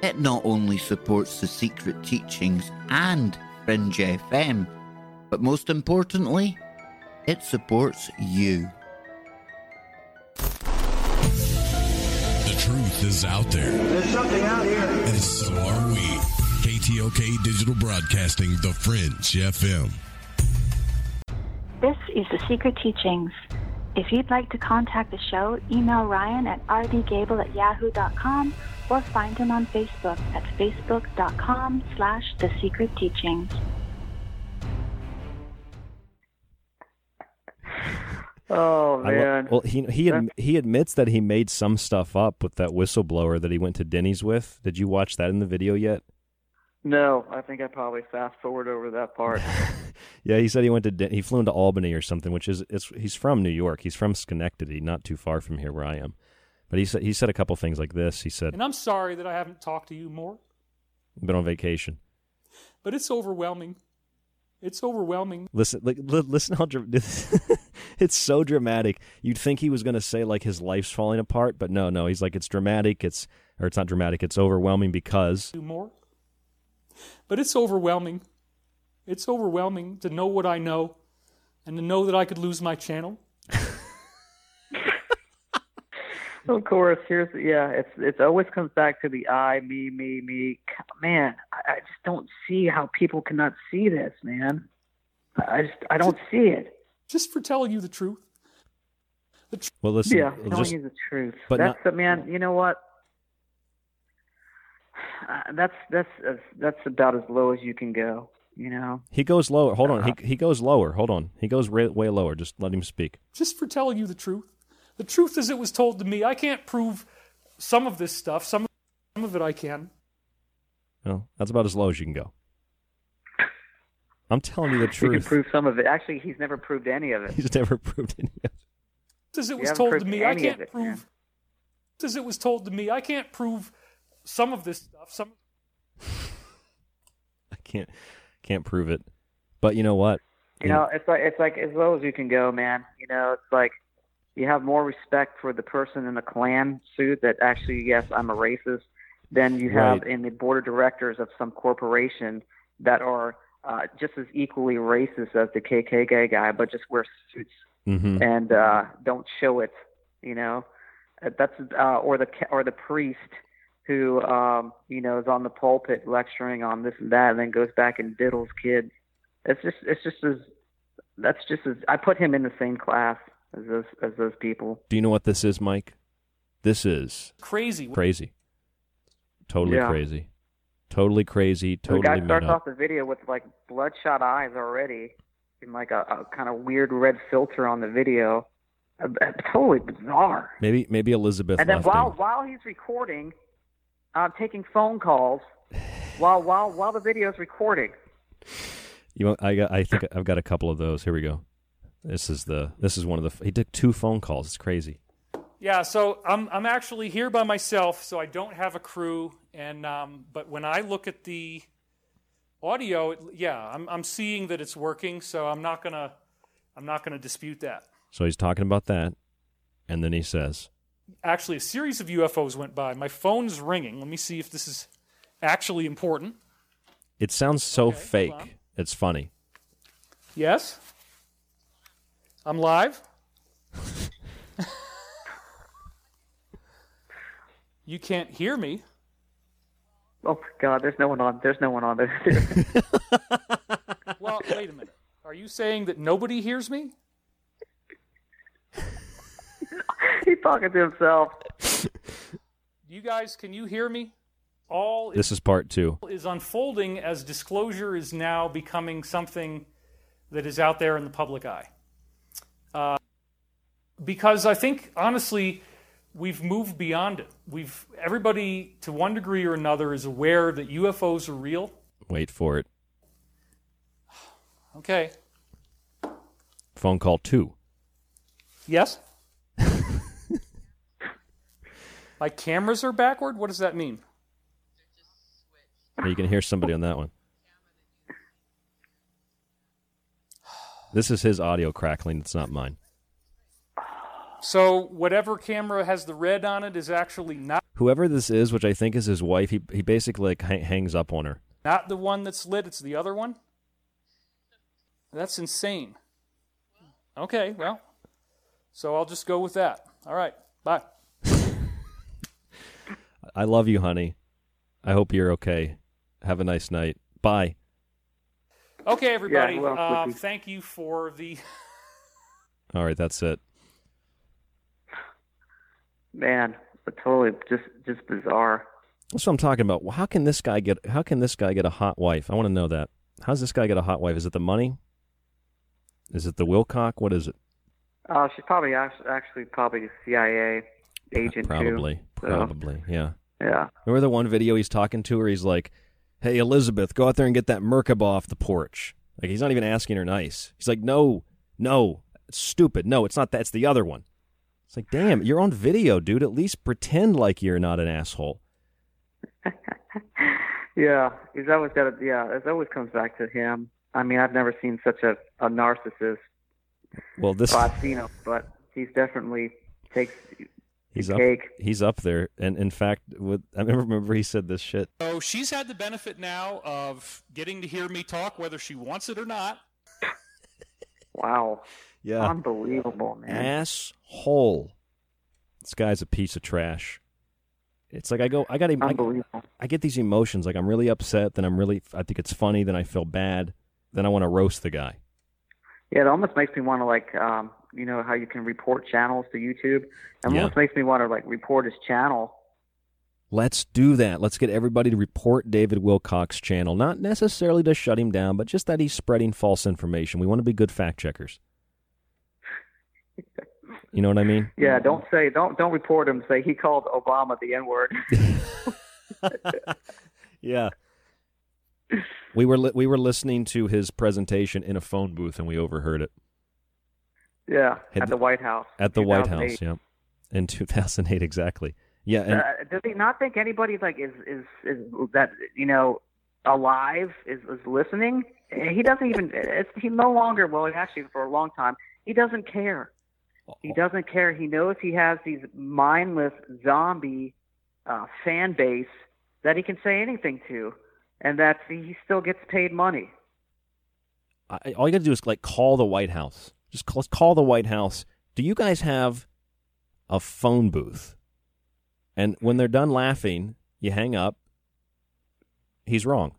It not only supports the secret teachings and Fringe FM, but most importantly, it supports you. The truth is out there. There's something out here. And so are we. KTLK Digital Broadcasting, The Fringe FM. This is The Secret Teachings. If you'd like to contact the show, email Ryan at rdgable at yahoo.com or find him on Facebook at facebook.com slash The Secret Teachings. Oh I lo- man. well, he he ad- he admits that he made some stuff up with that whistleblower that he went to Denny's with. Did you watch that in the video yet? No, I think I probably fast forward over that part. Yeah, he said he went to Den- he flew into Albany or something, which is it's, he's from New York. He's from Schenectady, not too far from here where I am. But he said he said a couple things like this. He said, And I'm sorry that I haven't talked to you more, "Been on vacation." but it's overwhelming. It's overwhelming. Listen, like li- listen how dra- it's so dramatic. You'd think he was going to say like his life's falling apart, but no, no. He's like it's dramatic. It's or it's not dramatic. It's overwhelming because Do more. But it's overwhelming. It's overwhelming to know what I know and to know that I could lose my channel. Of course, here's yeah. It's it's always comes back to the I, me, me, me. Man, I, I just don't see how people cannot see this, man. I just I don't see it. Just for telling you the truth. well, listen. yeah, telling just- you the truth. but that's not- the man. You know what? Uh, that's that's uh, that's about as low as you can go. You know, He goes lower. Hold on. Uh, He he goes lower. Hold on. He goes way, way lower. Just let him speak. just for telling you the truth. The truth is, it was told to me. I can't prove some of this stuff. Some some of it I can. No, that's about as low as you can go. I'm telling you the truth. he can truth. prove some of it. Actually, he's never proved any of it. He's never proved any of it. As it was told to me, I can't it, prove. As it was told to me, I can't prove some of this stuff. Some I can't can't prove it. But you know what? You know, it's like it's like as low as you can go, man. You know, it's like you have more respect for the person in the Klan suit that actually, yes, I'm a racist, than you have Right. in the board of directors of some corporation that are uh, just as equally racist as the KKK guy, but just wear suits Mhm. and uh, don't show it. You know, Uh, that's uh, or the or the priest who um, you know is on the pulpit lecturing on this and that, and then goes back and diddles kids. It's just it's just as that's just as I put him in the same class as those as those people. Do you know what this is, Mike? This is crazy. crazy. Totally Yeah. crazy. Totally crazy. the Totally guy starts up. off the video with like bloodshot eyes already, and like a, a kind of weird red filter on the video. Uh, uh, totally bizarre. Maybe maybe Elizabeth and then left while him. while he's recording, uh, taking phone calls, while while while the video's recording. You know, I got I think I've got a couple of those. Here we go. This is the this is one of the he took two phone calls. It's crazy. Yeah, so I'm I'm actually here by myself, so I don't have a crew. And um, but when I look at the audio, it, yeah, I'm I'm seeing that it's working. So I'm not gonna I'm not gonna dispute that. So he's talking about that and then he says, Actually, a series of UFOs went by. My phone's ringing. Let me see if this is actually important. "It sounds so on. fake. It's funny." Yes, I'm live. you can't hear me. Oh my God, there's no one on. There's no one on there. Well, wait a minute. Are you saying that nobody hears me? He's talking to himself. You guys, can you hear me? All This is part 2. is unfolding as disclosure is now becoming something that is out there in the public eye. Because I think, honestly, we've moved beyond it. We've everybody, to one degree or another, is aware that UFOs are real. Wait for it. Okay. Phone call 2. Yes. My cameras are backward. What does that mean? You can hear somebody on that one. This is his audio crackling. It's not mine. So whatever camera has the red on it is actually not Whoever this is, which I think is his wife, he he basically like ha- hangs up on her. not the one that's lit. It's the other one. That's insane. Okay, well, so I'll just go with that. All right, bye. I love you, honey. I hope you're okay. Have a nice night. Bye. Okay, everybody. well, uh, thank you for the. All right, that's it. Man, but totally just just bizarre. That's what I'm talking about. Well, How can this guy get? How can this guy get a hot wife? I want to know that. How's this guy get a hot wife? Is it the money? Is it the Wilcock? What is it? Uh, she's probably act- actually probably a CIA agent Probably. too. so, Probably. Yeah. Yeah. Remember the one video he's talking to her? He's like, "Hey Elizabeth, go out there and get that Merkaba off the porch." Like he's not even asking her nice. He's like, "No, no, it's stupid. No, it's not that. It's the other one." It's like, damn, you're on video, dude. At least pretend like you're not an asshole. Yeah, he's always got a yeah. It always comes back to him. I mean, I've never seen such a, a narcissist. Well, this Well, I've but he's definitely takes he's up. cake. He's up there, and in fact, with I remember, remember he said this shit. So she's had the benefit now of getting to hear me talk, whether she wants it or not. Wow. Yeah. Unbelievable, man. Asshole. This guy's a piece of trash. It's like I go, I got, I, I get these emotions. Like I'm really upset, then I'm really, I think it's funny, then I feel bad, then I want to roast the guy. Yeah, it almost makes me want to like, um, you know, how you can report channels to YouTube. It Yeah. almost makes me want to like report his channel. Let's do that. Let's get everybody to report David Wilcock's channel. Not necessarily to shut him down, but just that he's spreading false information. We want to be good fact checkers. You know what I mean? Yeah, don't say don't don't report him. Say he called Obama the N word. Yeah. We were li- we were listening to his presentation in a phone booth and we overheard it yeah, Had at the- White House. at the White House. Yeah, in 2008 exactly. Yeah, and uh, does he not think anybody like is is is that you know alive is is listening? He doesn't even. It's, he no longer. Well, actually, for a long time, he doesn't care. He doesn't care. He knows he has these mindless zombie uh, fan base that he can say anything to, and that he still gets paid money. I, all you got to do is like call the White House. Just call, call the White House. Do you guys have a phone booth? And when they're done laughing, you hang up. He's wrong.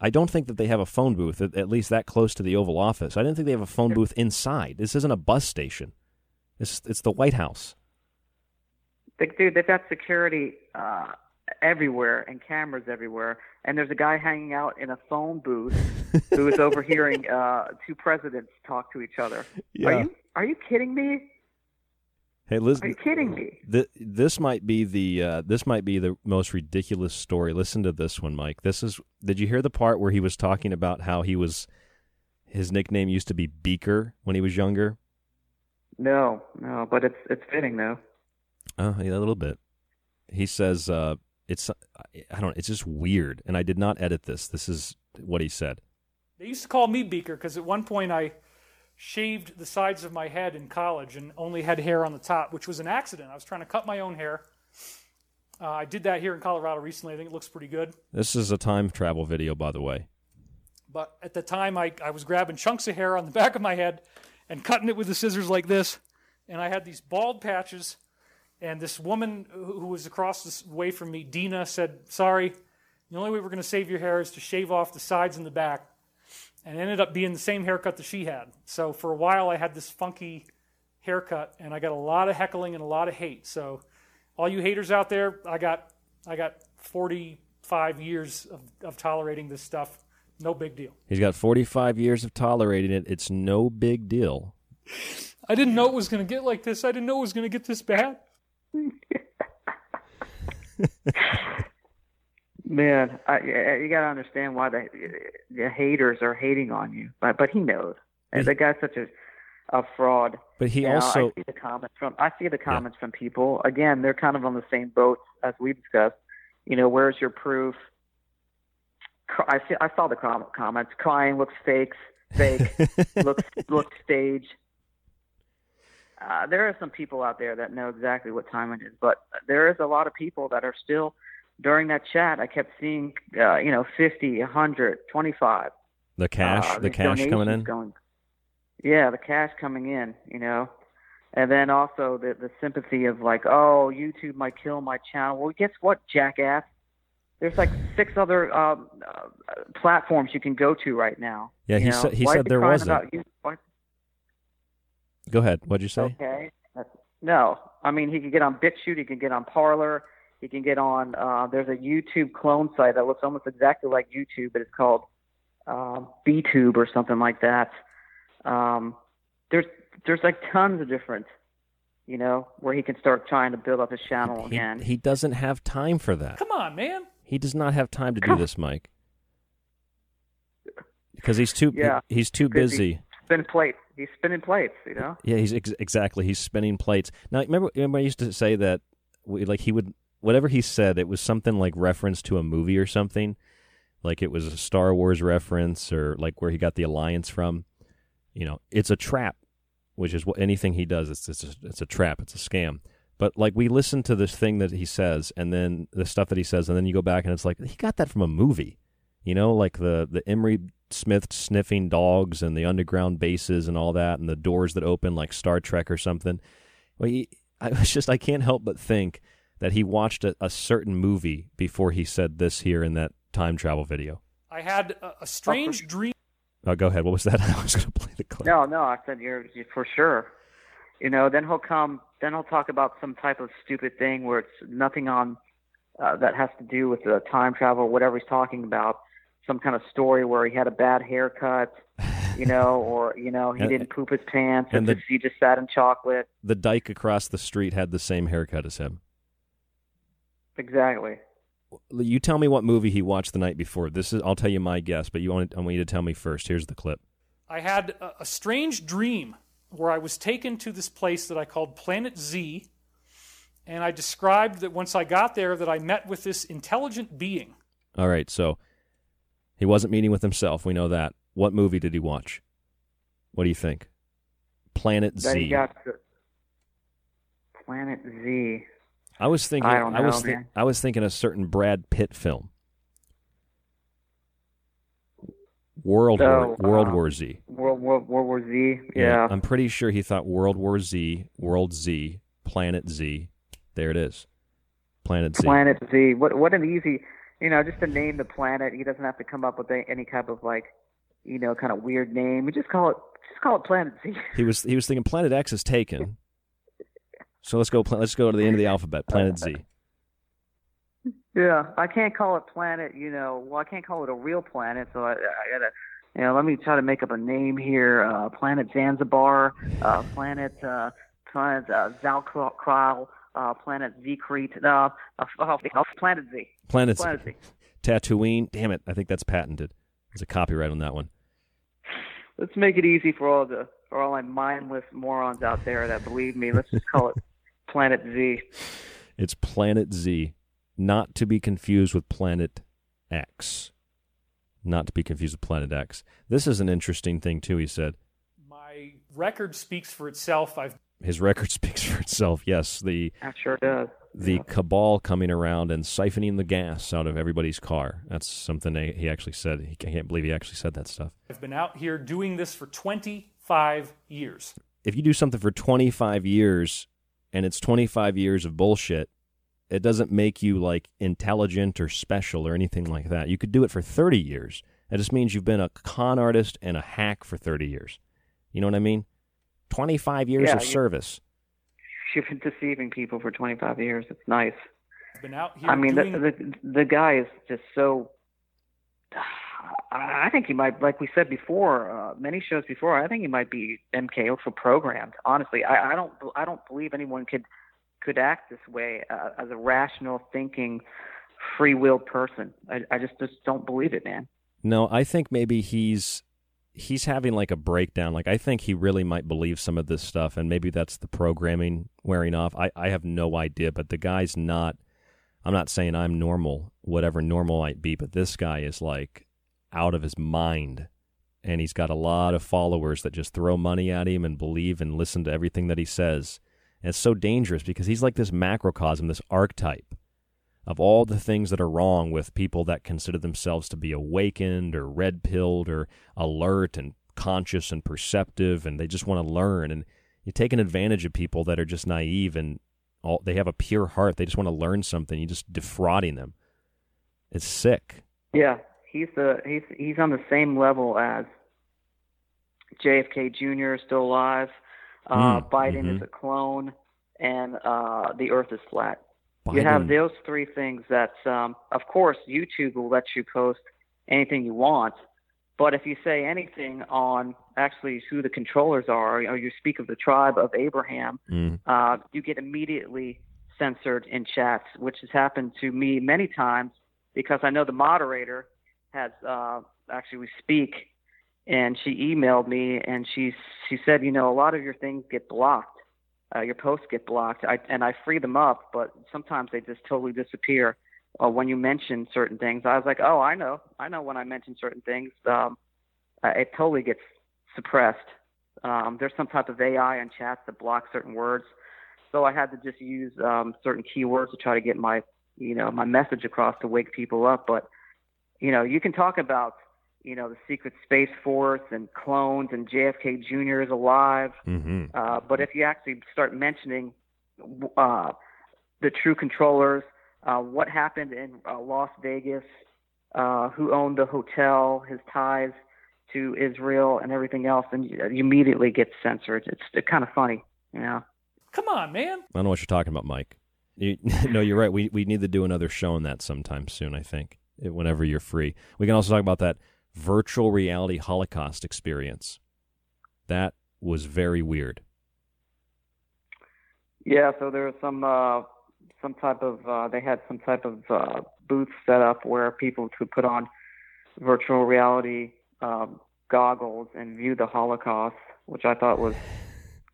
I don't think that they have a phone booth at, at least that close to the Oval Office. I didn't think they have a phone booth inside. This isn't a bus station. It's it's the White House. Dude, they've got security uh, everywhere and cameras everywhere, and there's a guy hanging out in a phone booth who is overhearing uh, two presidents talk to each other. Yeah. Are you are you kidding me? Hey, Liz, Are you kidding me? th- this might be the uh, this might be the most ridiculous story. Listen to this one, Mike. This is. Did you hear the part where he was talking about how he was? His nickname used to be Beaker when he was younger. No, no, but it's it's fitting though. Uh, yeah, a little bit. He says uh, it's. I don't. It's just weird, and I did not edit this. This is what he said. They used to call me Beaker because at one point I shaved the sides of my head in college and only had hair on the top, which was an accident. I was trying to cut my own hair. Uh, I did that here in Colorado recently. I think it looks pretty good. This is a time travel video, by the way. But at the time, I, I was grabbing chunks of hair on the back of my head and cutting it with the scissors like this. And I had these bald patches. And this woman who was across the way from me, Dina, said, Sorry, the only way we're going to save your hair is to shave off the sides and the back. And it ended up being the same haircut that she had. So for a while, I had this funky haircut, and I got a lot of heckling and a lot of hate. So all you haters out there, I got I got 45 years of, of tolerating this stuff. No big deal. He's got 45 years of tolerating it. It's no big deal. I didn't know it was going to get like this. I didn't know it was going to get this bad. Man, I, I- you got to understand why the, the haters are hating on you. But but he knows. And the guy's such a a fraud. But he You know, also- I see the comments from I see the comments from people. Again, they're kind of on the same boat as we discussed. You know, where's your proof? I see, I saw the comments. Crying looks fake. Fake looks looks staged. Uh, there are some people out there that know exactly what time it is, but there is a lot of people that are still during that chat. I kept seeing, uh, you know, 50, 100, 25. The cash, uh, the cash coming in. Going, yeah, the cash coming in, you know, and then also the the sympathy of like, oh, YouTube might kill my channel. Well, guess what, jackass? There's like six other um, uh, platforms you can go to right now. Yeah, he know? said- he said there wasn't. About you? Why- Go ahead. What'd you say? Okay. That's- No, I mean he could get on BitChute, he can get on Parler, he can get on. Uh, there's a YouTube clone site that looks almost exactly like YouTube, but it's called uh, BTube or something like that. Um, there's there's like tons of different, you know, where he can start trying to build up his channel He, again. he doesn't have time for that. Come on, man. He does not have time to do this, Mike. Because he's too Yeah, he's too busy. Spin plates. He's spinning plates. You know. Yeah, he's ex- exactly. He's spinning plates. Now, remember, remember, I used to say that, we, like he would, whatever he said, it was something like reference to a movie or something, like it was a Star Wars reference or like where he got the alliance from. You know, it's a trap, which is what anything he does. It's it's a, it's a trap. It's a scam. But like we listen to this thing that he says, and then the stuff that he says, and then you go back and it's like he got that from a movie. You know, like the the Emery Smith sniffing dogs and the underground bases and all that, and the doors that open like Star Trek or something. Well, he, I was just I can't help but think that he watched a, a certain movie before he said this here in that time travel video. I had a, a strange oh, dream. Oh, go ahead. What was that? I was going to play the clip. No, no, I said you're, you're for sure. You know, then he'll come. Then he'll talk about some type of stupid thing where it's nothing on uh, that has to do with the time travel, or whatever he's talking about. Some kind of story where he had a bad haircut, you know, or you know he And- didn't poop his pants, and and the- just, he just sat in chocolate. The dyke across the street had the same haircut as him. Exactly. You tell me what movie he watched the night before. This is I'll tell you my guess, but you want I want you to tell me first. Here's the clip. I had a, a strange dream where I was taken to this place that I called Planet Z, and I described that once I got there that I met with this intelligent being. All right, so he wasn't meeting with himself. We know that. What movie did he watch? What do you think? Planet That he Z. got to Planet Z. I was thinking. I don't know, was. thi- man. I was thinking a certain Brad Pitt film. World War So, World uh, War Z. World War World War Z. Yeah. I'm pretty sure he thought World War Z, World Z, Planet Z. There it is. Planet Z. Planet Z. What what an easy, you know, just to name the planet. He doesn't have to come up with any type of like, you know, kind of weird name. We just call it just call it Planet Z. He was he was thinking Planet X is taken. So let's go. Let's go to the end of the alphabet. Planet Z. Yeah, I can't call it planet. You know, well, I can't call it a real planet. So I, I gotta, you know, let me try to make up a name here. Uh, planet Zanzibar. Uh, planet uh, Planet uh, Zalkral. Uh, planet Zcrete. Uh, uh, Planet Z. Planet, Planet Z. Z. Tatooine. Damn it! I think that's patented. There's a copyright on that one. Let's make it easy for all the for all my mindless morons out there that believe me. Let's just call it Planet Z. It's Planet Z, not to be confused with Planet X. Not to be confused with Planet X. This is an interesting thing too. He said My record speaks for itself. I've his record speaks for itself. Yes, the That sure does. the cabal coming around and siphoning the gas out of everybody's car. That's something they, he actually said. He can't believe he actually said that stuff. I've been out here doing this for 25 years. If you do something for 25 years and it's 25 years of bullshit, it doesn't make you like intelligent or special or anything like that. You could do it for 30 years. It just means you've been a con artist and a hack for 30 years. You know what I mean? 25 years Yeah, of you- service. You've been deceiving people for 25 years. It's nice. I've been out here I mean, doing the, the the guy is just so. I I think he might, like we said before, uh, many shows before. I think he might be MK Ultra programmed. Honestly, I, I don't, I don't believe anyone could could act this way uh, as a rational thinking, free will person. I, I just just don't believe it, man. No, I think maybe he's he's having like a breakdown. Like I think he really might believe some of this stuff, and maybe that's the programming wearing off. I I have no idea, but the guy's not. I'm not saying I'm normal, whatever normal might be, but this guy is like out of his mind, and he's got a lot of followers that just throw money at him and believe and listen to everything that he says. And it's so dangerous because he's like this macrocosm, this archetype of all the things that are wrong with people that consider themselves to be awakened or red pilled or alert and conscious and perceptive and they just want to learn. And you're taking advantage of people that are just naive and all they have a pure heart. They just want to learn something. You're just defrauding them. It's sick. Yeah, he's the he's he's on the same level as JFK Jr. still alive. Uh, Mm, Biden mhm. is a clone, and uh, the Earth is flat. You have those three things. That, um, of course, YouTube will let you post anything you want, but if you say anything on actually who the controllers are, or you speak of the tribe of Abraham, Mm. uh, you get immediately censored in chats, which has happened to me many times because I know the moderator has uh, actually we speak, and she emailed me and she she said, you know, a lot of your things get blocked, uh, your posts get blocked, I, and I free them up, but sometimes they just totally disappear. Uh, when you mention certain things, I was like, oh, I know, I know when I mention certain things, um, it totally gets suppressed. Um, there's some type of AI on chats that blocks certain words, so I had to just use um, certain keywords to try to get my, you know, my message across to wake people up. But, you know, you can talk about, you know, the secret space force and clones and JFK Jr. is alive, mm-hmm. uh, but if you actually start mentioning uh, the true controllers, uh, what happened in uh, Las Vegas, uh, who owned the hotel, his ties to Israel, and everything else, then you, you immediately get censored. It's, it's kind of funny, you know. Come on, man. i don't know what you're talking about mike You, no, you're right. We we need to do another show on that sometime soon. I think whenever you're free. We can also talk about that virtual reality Holocaust experience. That was very weird. Yeah, so there was some uh, some type of uh, they had some type of uh, booth set up where people could put on virtual reality um, goggles and view the Holocaust, which I thought was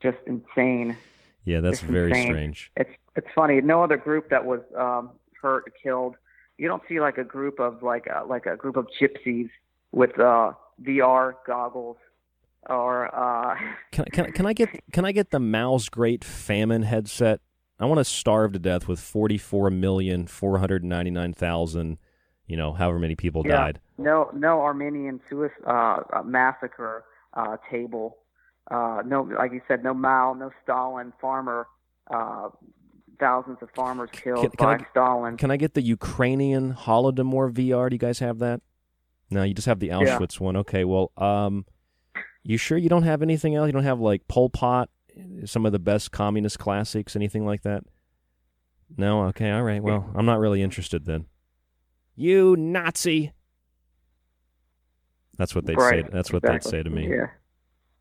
just insane. Yeah, that's Just very insane. strange. It's it's funny. No other group that was um, hurt, killed. You don't see like a group of like a, like a group of gypsies with uh, VR goggles or uh, Can, can can I get can I get the Mao's Great Famine headset? I want to starve to death with forty four million four hundred ninety nine thousand, you know, however many people yeah, died. No no Armenian suicide uh, massacre uh, table. Uh, no, like you said, no Mao, no Stalin, farmer. Uh, thousands of farmers killed Can, can by I, Stalin. Can I get the Ukrainian Holodomor VR? Do you guys have that? No, you just have the Yeah. Auschwitz one. Okay, well, um, you sure you don't have anything else? You don't have like Pol Pot, some of the best communist classics, anything like that? No. Okay. All right. Well, I'm not really interested then. You Nazi. That's what they'd Right, say. That's what exactly. they'd say to me. Yeah.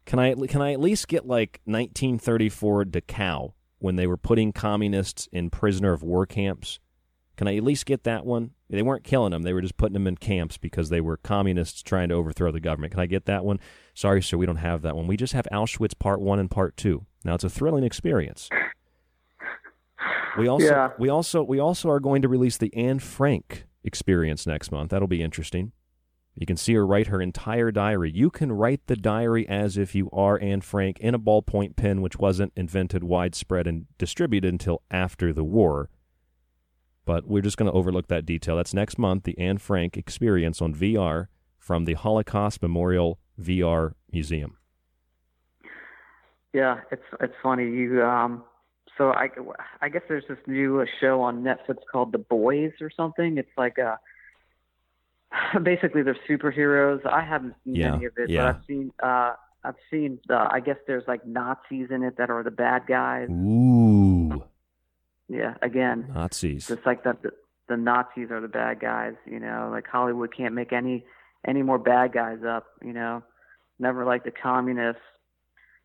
Can I can I at least get like 1934 Dachau when they were putting communists in prisoner of war camps? Can I at least get that one? They weren't killing them; they were just putting them in camps because they were communists trying to overthrow the government. Can I get that one? Sorry, sir, we don't have that one. We just have Auschwitz Part One and Part Two. Now it's a thrilling experience. We also Yeah. we also we also are going to release the Anne Frank experience next month. That'll be interesting. You can see her write her entire diary. You can write the diary as if you are Anne Frank in a ballpoint pen, which wasn't invented, widespread, and distributed until after the war. But we're just going to overlook that detail. That's next month, the Anne Frank experience on VR from the Holocaust Memorial VR Museum. Yeah, it's it's funny. You um, so I I guess there's this new show on Netflix called The Boys or something. It's like uh basically they're superheroes. I haven't seen Yeah, any of it, yeah. but I've seen uh I've seen the I guess there's like Nazis in it that are the bad guys. Ooh, Yeah, again, Nazis. just like that the, the Nazis are the bad guys. You know, like Hollywood can't make any any more bad guys up. You know, never like the communists.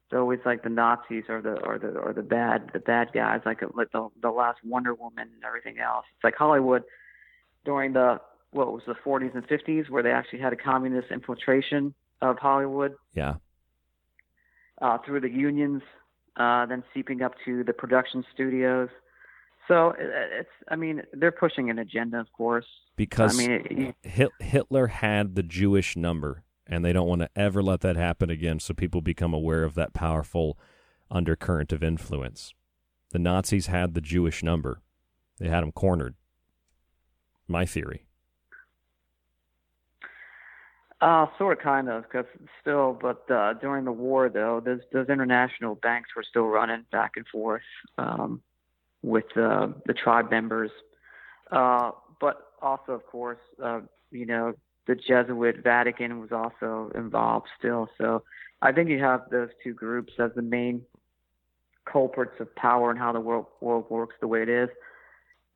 It's always like the Nazis or the or the or the bad the bad guys, like like the the last Wonder Woman and everything else. It's like Hollywood during the what was the 40s and 50s where they actually had a communist infiltration of Hollywood Yeah. uh, through the unions, uh, then seeping up to the production studios. So it's, I mean, they're pushing an agenda, of course. Because I mean, it, Hitler had the Jewish number, and they don't want to ever let that happen again. So people become aware of that powerful undercurrent of influence. The Nazis had the Jewish number; they had them cornered. My theory. uh, sort of, kind of, because still, but uh, during the war, though, those those international banks were still running back and forth um, with uh, the tribe members. Uh, but also, of course, uh, you know, the Jesuit Vatican was also involved still. So I think you have those two groups as the main culprits of power and how the world world works the way it is.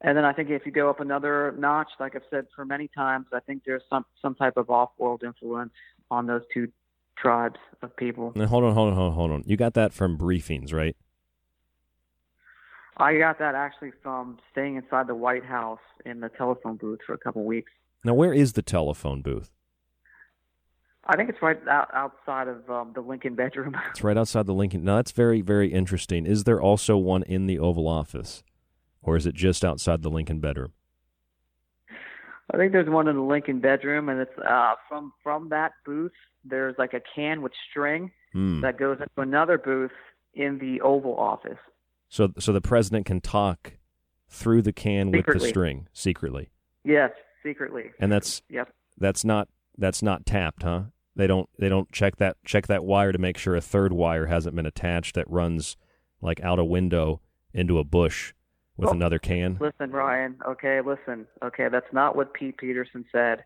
And then I think if you go up another notch, like I've said for many times, I think there's some some type of off-world influence on those two tribes of people. Now, hold on, hold on, hold on, hold on. You got that from briefings, right? I got that actually from staying inside the White House in the telephone booth for a couple weeks. Now, where is the telephone booth? I think it's right out, outside of um, the Lincoln bedroom. It's right outside the Lincoln. Now, that's very, very interesting. Is there also one in the Oval Office, or is it just outside the Lincoln bedroom? I think there's one in the Lincoln bedroom, and it's uh, from from that booth. There's like a can with string Hmm. that goes into another booth in the Oval Office. So, so the president can talk through the can with the string secretly, Yes, secretly. and that's Yep. that's not that's not tapped, huh? They don't they don't check that check that wire to make sure a third wire hasn't been attached that runs like out a window into a bush with Oh, another can. Listen, Ryan. Okay, listen. Okay, that's not what Pete Peterson said.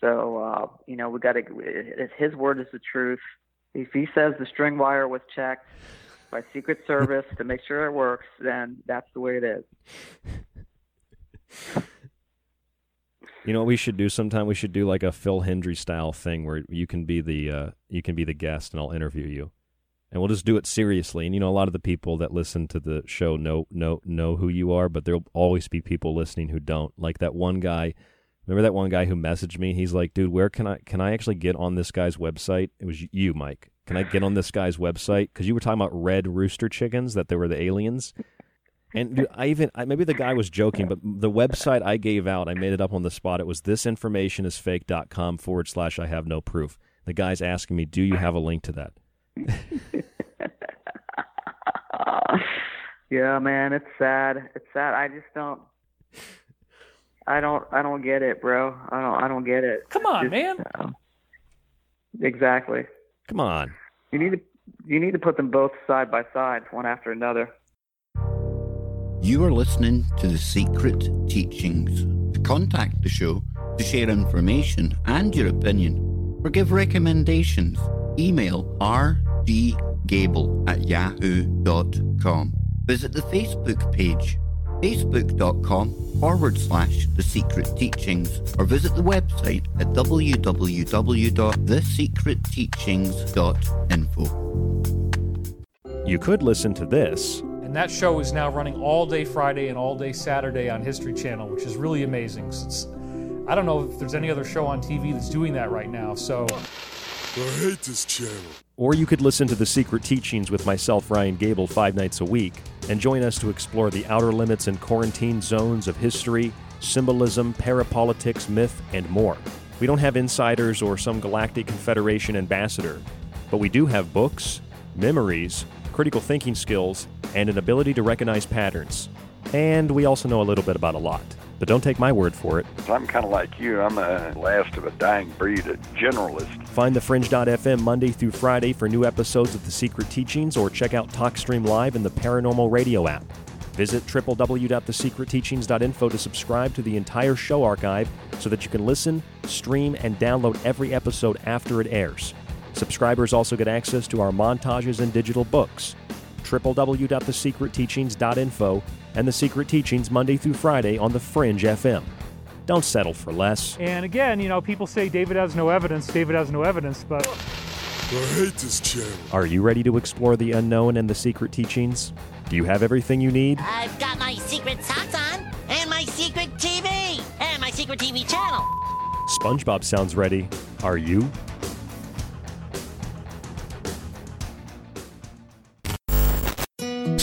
So uh, you know we got to. His word is the truth. If he says the string wire was checked, by Secret Service to make sure it works, then that's the way it is. You know what we should do sometime? We should do like a Phil Hendrie style thing where you can be the uh, you can be the guest and I'll interview you. And we'll just do it seriously. And you know, a lot of the people that listen to the show know know know who you are, but there'll always be people listening who don't. Like that one guy Remember that one guy who messaged me? He's like, "Dude, where can I can I actually get on this guy's website?" It was you, Mike. Can I get on this guy's website? Because you were talking about red rooster chickens that they were the aliens. And dude, I even I, maybe the guy was joking, but the website I gave out, I made it up on the spot. It was thisinformationisfake.com forward slash I have no proof. The guy's asking me, "Do you have a link to that?" yeah, man, it's sad. It's sad. I just don't. I don't. I don't get it, bro. I don't. I don't get it. Come on, Just, man. uh, exactly. Come on. You need to. You need to put them both side by side, one after another. You are listening to The Secret Teachings. To contact the show, to share information and your opinion, or give recommendations, email rdgable at yahoo.com. Visit the Facebook page, facebook.com forward slash The Secret Teachings, or visit the website at www.thesecretteachings.info. You could listen to this. And that show is now running all day Friday and all day Saturday on History Channel, which is really amazing. It's, I don't know if there's any other show on TV that's doing that right now. So I hate this channel. Or you could listen to The Secret Teachings with myself, Ryan Gable, five nights a week, and join us to explore the outer limits and quarantine zones of history, symbolism, parapolitics, myth, and more. We don't have insiders or some galactic confederation ambassador, but we do have books, memories, critical thinking skills, and an ability to recognize patterns. And we also know a little bit about a lot. But don't take my word for it. I'm kind of like you. I'm a last of a dying breed, a generalist. Find the Fringe.fm Monday through Friday for new episodes of The Secret Teachings or check out TalkStream Live in the Paranormal Radio app. Visit www.thesecretteachings.info to subscribe to the entire show archive so that you can listen, stream, and download every episode after it airs. Subscribers also get access to our montages and digital books. www.thesecretteachings.info and The Secret Teachings Monday through Friday on the Fringe FM. Don't settle for less. And again, you know, people say David has no evidence, David has no evidence, but I hate this channel. Are you ready to explore the unknown and the secret teachings? Do you have everything you need? I've got my secret socks on, and my secret TV, and my secret TV channel. SpongeBob sounds ready. Are you?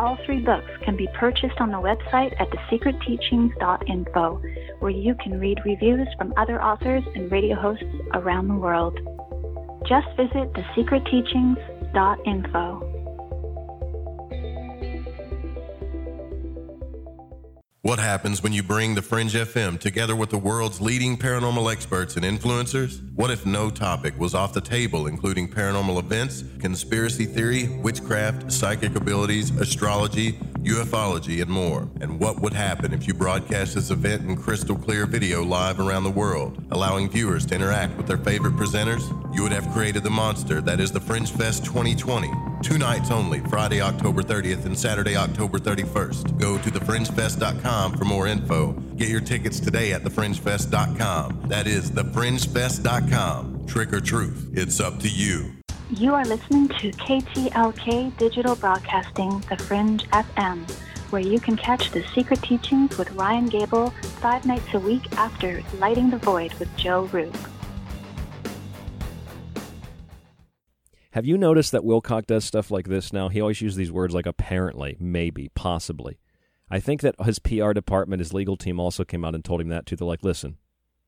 All three books can be purchased on the website at thesecretteachings.info, where you can read reviews from other authors and radio hosts around the world. Just visit thesecretteachings.info. What happens when you bring the Fringe FM together with the world's leading paranormal experts and influencers? What if no topic was off the table, including paranormal events, conspiracy theory, witchcraft, psychic abilities, astrology, ufology, and more. And what would happen if you broadcast this event in crystal clear video live around the world, allowing viewers to interact with their favorite presenters? You would have created the monster that is the Fringe Fest 2020. Two nights only, Friday, October 30th and Saturday, October 31st. Go to thefringefest.com for more info. Get your tickets today at thefringefest.com. That is thefringefest.com. Trick or truth, it's up to you. You are listening to KTLK Digital Broadcasting, The Fringe FM, where you can catch the secret teachings with Ryan Gable five nights a week after Lighting the Void with Joe Rupe. Have you noticed that Wilcock does stuff like this now? He always uses these words like apparently, maybe, possibly. I think that his PR department, his legal team also came out and told him that too. They're like, listen,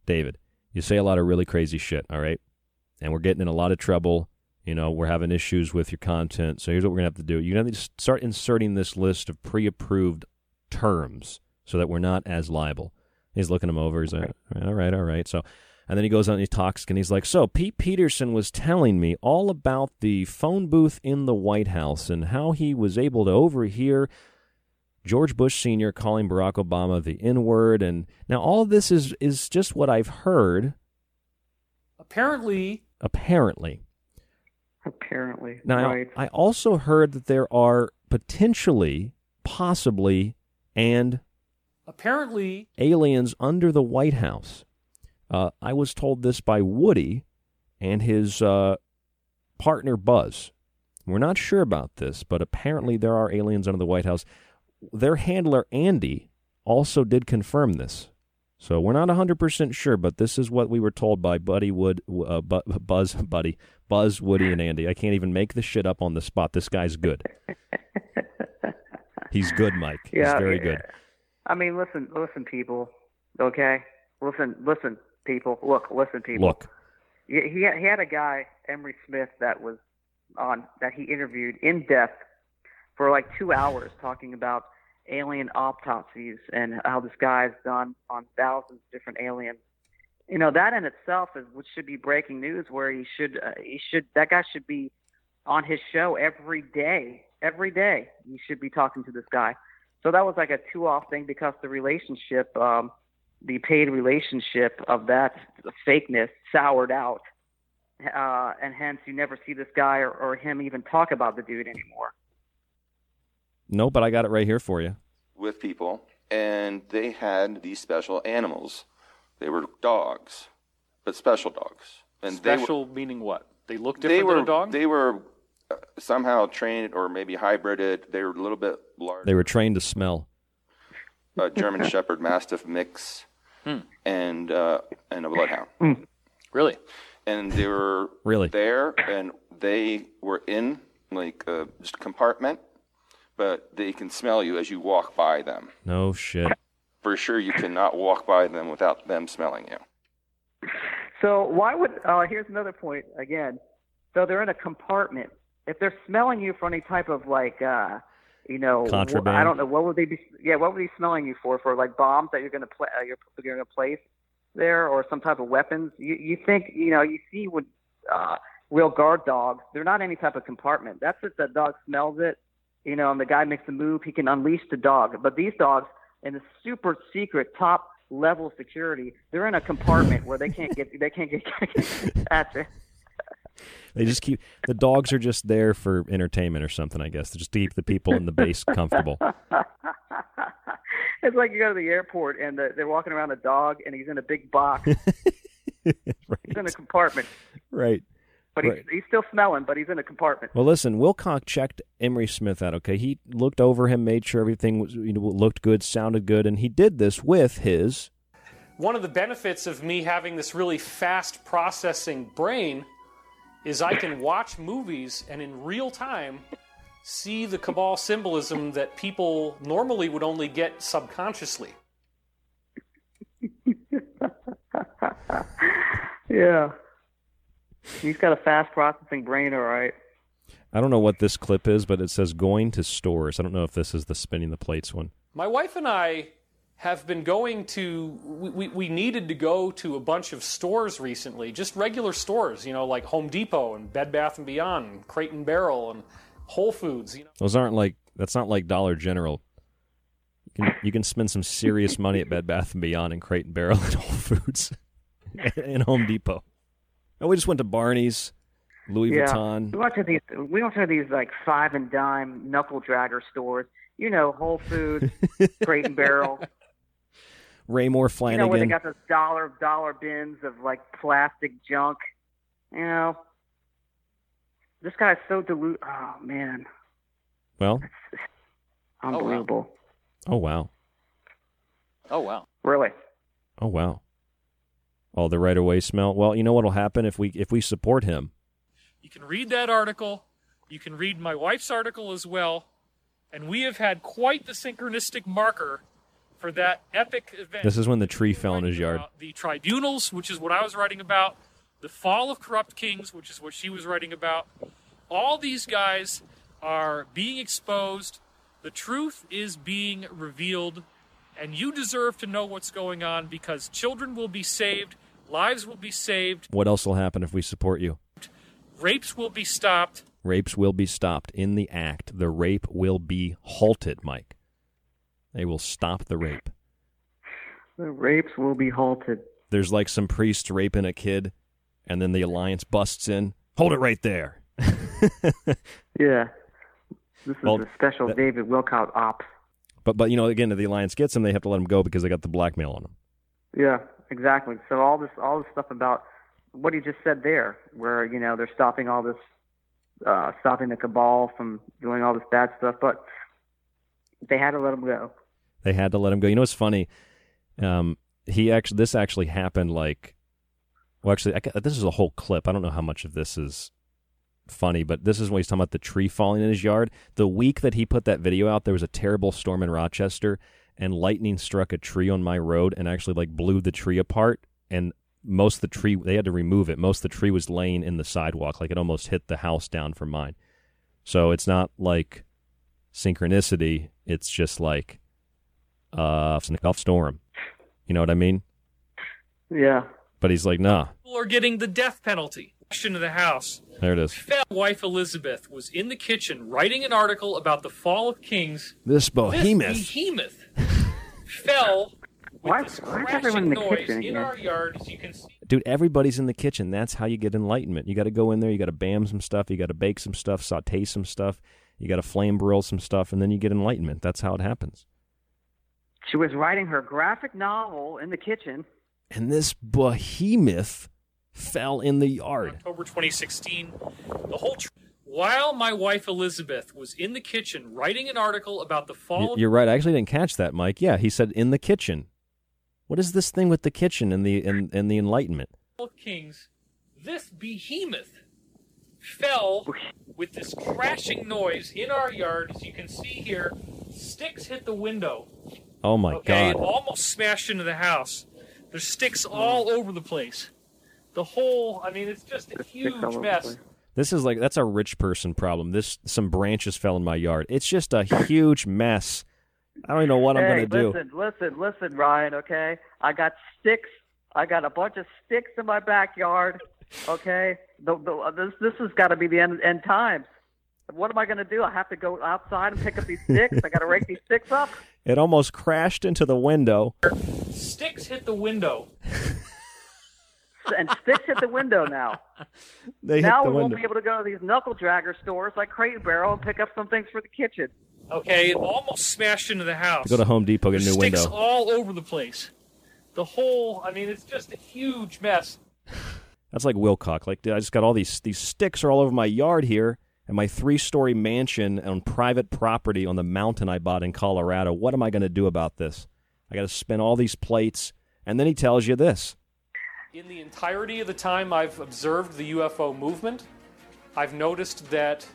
David, you say a lot of really crazy shit, all right? And we're getting in a lot of trouble. You know, we're having issues with your content. So here's what we're going to have to do. You're going to have to start inserting this list of pre approved terms so that we're not as liable. He's looking them over. He's like, all right, all right, all right. So, and then he goes on and he talks and he's like, So Pete Peterson was telling me all about the phone booth in the White House and how he was able to overhear George Bush Sr. calling Barack Obama the N word. And now all of this is, is just what I've heard. Apparently. Apparently. Apparently. Now, right. I also heard that there are potentially, possibly, and Apparently. aliens under the White House. Uh, I was told this by Woody and his uh, partner Buzz. We're not sure about this, but apparently there are aliens under the White House. Their handler Andy also did confirm this. So we're not 100% sure, but this is what we were told by Buddy Wood, uh, Bu- Buzz, Buddy, Buzz, Woody, and Andy. I can't even make this shit up on the spot. This guy's good. He's good, Mike. Yeah, He's very good. I mean, listen, listen, people. Okay, listen, listen, people. Look, listen, people. Look, He he had, he had a guy, Emery Smith, that was on that he interviewed in depth for like two hours, talking about alien autopsies and how this guy's done on thousands of different aliens. You know that in itself is what should be breaking news. Where he should uh, he should that guy should be on his show every day. Every day you should be talking to this guy. So that was like a two off thing because the relationship, um, the paid relationship of that fakeness soured out. Uh, and hence you never see this guy or, or him even talk about the dude anymore. no, but I got it right here for you. with people, and they had these special animals. They were dogs, but special dogs. And Special meaning what? They look they different were, than a dog? They were uh, somehow trained or maybe hybrided. They were a little bit larger. They were trained to smell. a German Shepherd Mastiff mix, Hmm. and uh, and a Bloodhound. Really? And they were Really? there, and they were in like a just a compartment, but they can smell you as you walk by them. No shit. For sure, you cannot walk by them without them smelling you. So why would? Uh, here's another point again. So they're in a compartment. If they're smelling you for any type of like, uh, you know, Contraband. I don't know. What would they be? Yeah, what would they be smelling you for? For like bombs that you're gonna play, uh, you're, you're gonna place there, or some type of weapons? You you think you know? You see when uh, real guard dogs, they're not any type of compartment. That's if the dog smells it, you know, and the guy makes a move, he can unleash the dog. But these dogs, in the super secret top level security, they're in a compartment where they can't get they can't get at you. They just keep the dogs are just there for entertainment or something, I guess, to just keep the people in the base comfortable. It's like you go to the airport and the, they're walking around a dog and he's in a big box. He's in a compartment, Right. but Right. he's he's still smelling, but he's in a compartment. Well, listen, Wilcock checked Emery Smith out. Okay, he looked over him, made sure everything was you know looked good, sounded good, and he did this with his. One of the benefits of me having this really fast processing brain is I can watch movies and in real time see the cabal symbolism that people normally would only get subconsciously. Yeah, he's got a fast processing brain, all right. I don't know what this clip is, but it says going to stores. I don't know if this is the spinning the plates one. My wife and I have been going to, we, we, we needed to go to a bunch of stores recently, just regular stores, you know, like Home Depot and Bed Bath and Beyond, and Crate and Barrel and Whole Foods. You know. Those aren't like That's not like Dollar General. You can you can spend some serious money at Bed Bath and Beyond and Crate and Barrel and Whole Foods and Home Depot. And we just went to Barney's, Louis yeah. Vuitton. We went to these. We went to these like five and dime knuckle dragger stores. You know, Whole Foods, Crate and Barrel. Raymour Flanigan. You Flanagan. know where they got those dollar dollar bins of like plastic junk. You know, this guy's so dilute. Oh man, well, oh, unbelievable. oh wow, Oh wow. Really? oh wow. All the right away smell. Well, you know what'll happen if we if we support him. You can read that article. You can read my wife's article as well. And we have had quite the synchronistic marker for that epic event. This is when the tree fell in his yard. the tribunals, which is what I was writing about, the fall of corrupt kings, which is what she was writing about. All these guys are being exposed. The truth is being revealed. And you deserve to know what's going on because children will be saved, lives will be saved, What else will happen if we support you? rapes will be stopped. Rapes will be stopped in the act. The rape will be halted, Mike. They will stop the rape. The rapes will be halted. There's like some priest raping a kid, and then the alliance busts in. Hold it right there. Yeah. This is Well, a special that- David Wilcock ops. But but you know again, if the alliance gets him, they have to let him go because they got the blackmail on him. Yeah, exactly. So all this all this stuff about what he just said there, where you know they're stopping all this, uh, stopping the cabal from doing all this bad stuff, but they had to let him go. They had to let him go. You know what's funny? Um, he actually this actually happened like, well, actually, I, this is a whole clip. I don't know how much of this is funny, but this is when he's talking about the tree falling in his yard. The week that he put that video out, there was a terrible storm in Rochester, and lightning struck a tree on my road and actually like blew the tree apart. And most of the tree, they had to remove it. Most of the tree was laying in the sidewalk, like it almost hit the house down from mine. So it's not like synchronicity. It's just like uh, off storm. You know what I mean? Yeah. But he's like, nah. People are getting the death penalty. Question of the House. There it is. Fell wife Elizabeth was in the kitchen writing an article about the fall of kings. This behemoth. This behemoth fell with Why, why is everyone in the noise kitchen in again? our yard, as you can see. Dude, everybody's in the kitchen. That's how you get enlightenment. You got to go in there. You got to bam some stuff. You got to bake some stuff, saute some stuff. You got to flame broil some stuff, and then you get enlightenment. That's how it happens. She was writing her graphic novel in the kitchen. And this behemoth fell in the yard. October 2016. The whole. Tr- While my wife Elizabeth was in the kitchen writing an article about the fall You're right. I actually didn't catch that, Mike. Yeah, he said in the kitchen. What is this thing with the kitchen and the and, and the enlightenment? kings, this behemoth fell with this crashing noise in our yard. As you can see here, sticks hit the window. Oh my okay, it god. almost smashed into the house. There's sticks all over the place. The whole, I mean, it's just a huge all over the mess. This is like that's a rich person problem. This some branches fell in my yard. It's just a huge mess. I don't even know what I'm going to do. listen, listen, listen, Ryan. Okay, I got sticks. I got a bunch of sticks in my backyard. Okay, the, the, uh, this this has got to be the end end times. What am I going to do? I have to go outside and pick up these sticks. I got to rake these sticks up. It almost crashed into the window. Sticks hit the window. and sticks hit the window now. They hit now the we won't be able to go to these knuckle dragger stores like Crate and Barrel and pick up some things for the kitchen. Okay, it almost smashed into the house. Go to Home Depot, get a new Sticks window. Sticks all over the place. The whole, I mean, it's just a huge mess. That's like Wilcock. Like, I just got all these these sticks are all over my yard here, and my three story mansion on private property on the mountain I bought in Colorado. What am I going to do about this? I got to spin all these plates, and then he tells you this. In the entirety of the time I've observed the UFO movement, I've noticed that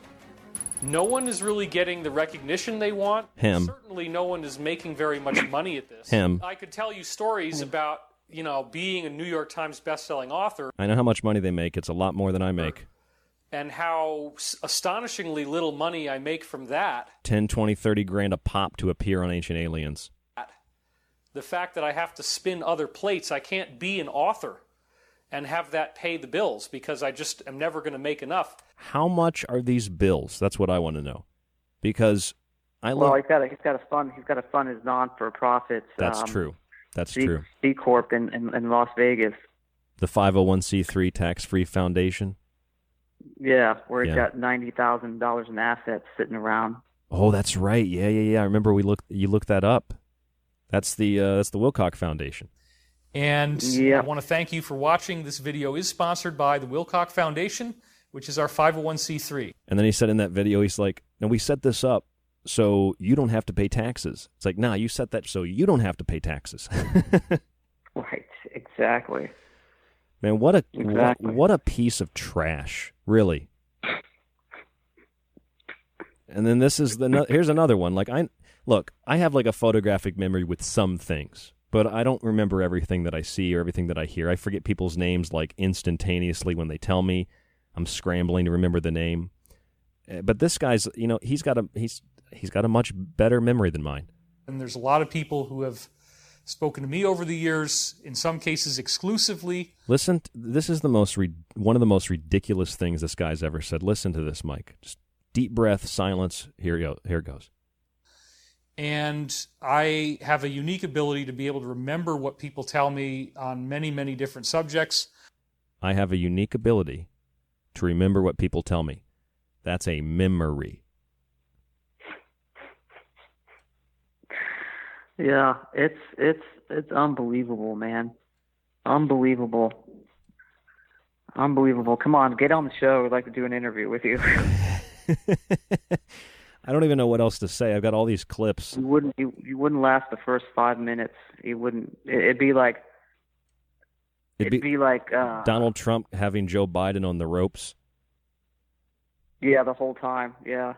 no one is really getting the recognition they want. Him. Certainly, no one is making very much money at this. Him. I could tell you stories about, you know, being a New York Times best-selling author I know how much money they make. It's a lot more than I make. And how astonishingly little money I make from that. 10, 20, 30 grand a pop to appear on Ancient Aliens. The fact that I have to spin other plates, I can't be an author and have that pay the bills because I just am never going to make enough. How much are these bills? That's what I want to know. Because I love. well, love. he's got to he's got to fund he's got to fund his non for profits. That's um, true. That's C, true. C corp in, in in Las Vegas. The 501c3 tax-free foundation. Yeah, where he's Yeah. got ninety thousand dollars in assets sitting around. Oh, that's right. Yeah, yeah, yeah. I remember we looked. You looked that up. That's the uh, that's the Wilcock Foundation. And Yeah. I want to thank you for watching. This video is sponsored by the Wilcock Foundation, which is our 501c3. And then he said in that video, he's like, "No, we set this up so you don't have to pay taxes." It's like, "Nah, you set that so you don't have to pay taxes." Right, exactly. Man, what a Exactly. what, what a piece of trash, really. And then this is the here's another one. Like I look, I have like a photographic memory with some things, but I don't remember everything that I see or everything that I hear. I forget people's names like instantaneously when they tell me. I'm scrambling to remember the name. Uh, But this guy's, you know, he's got a he's he's got a much better memory than mine. And there's a lot of people who have spoken to me over the years, in some cases exclusively. Listen, this is the most re- one of the most ridiculous things this guy's ever said. Listen to this, Mike. Just deep breath, silence. Here, you go. Here it goes. And I have a unique ability to be able to remember what people tell me on many, many different subjects. I have a unique ability to remember what people tell me. That's a memory. Yeah, it's it's it's unbelievable, man. Unbelievable. Unbelievable. Come on, get on the show. We'd like to do an interview with you. I don't even know what else to say. I've got all these clips. you wouldn't you, you wouldn't last the first five minutes. You wouldn't. it- It'd be like It'd it'd be, like uh, Donald Trump having Joe Biden on the ropes. yeah, the whole time. Yeah.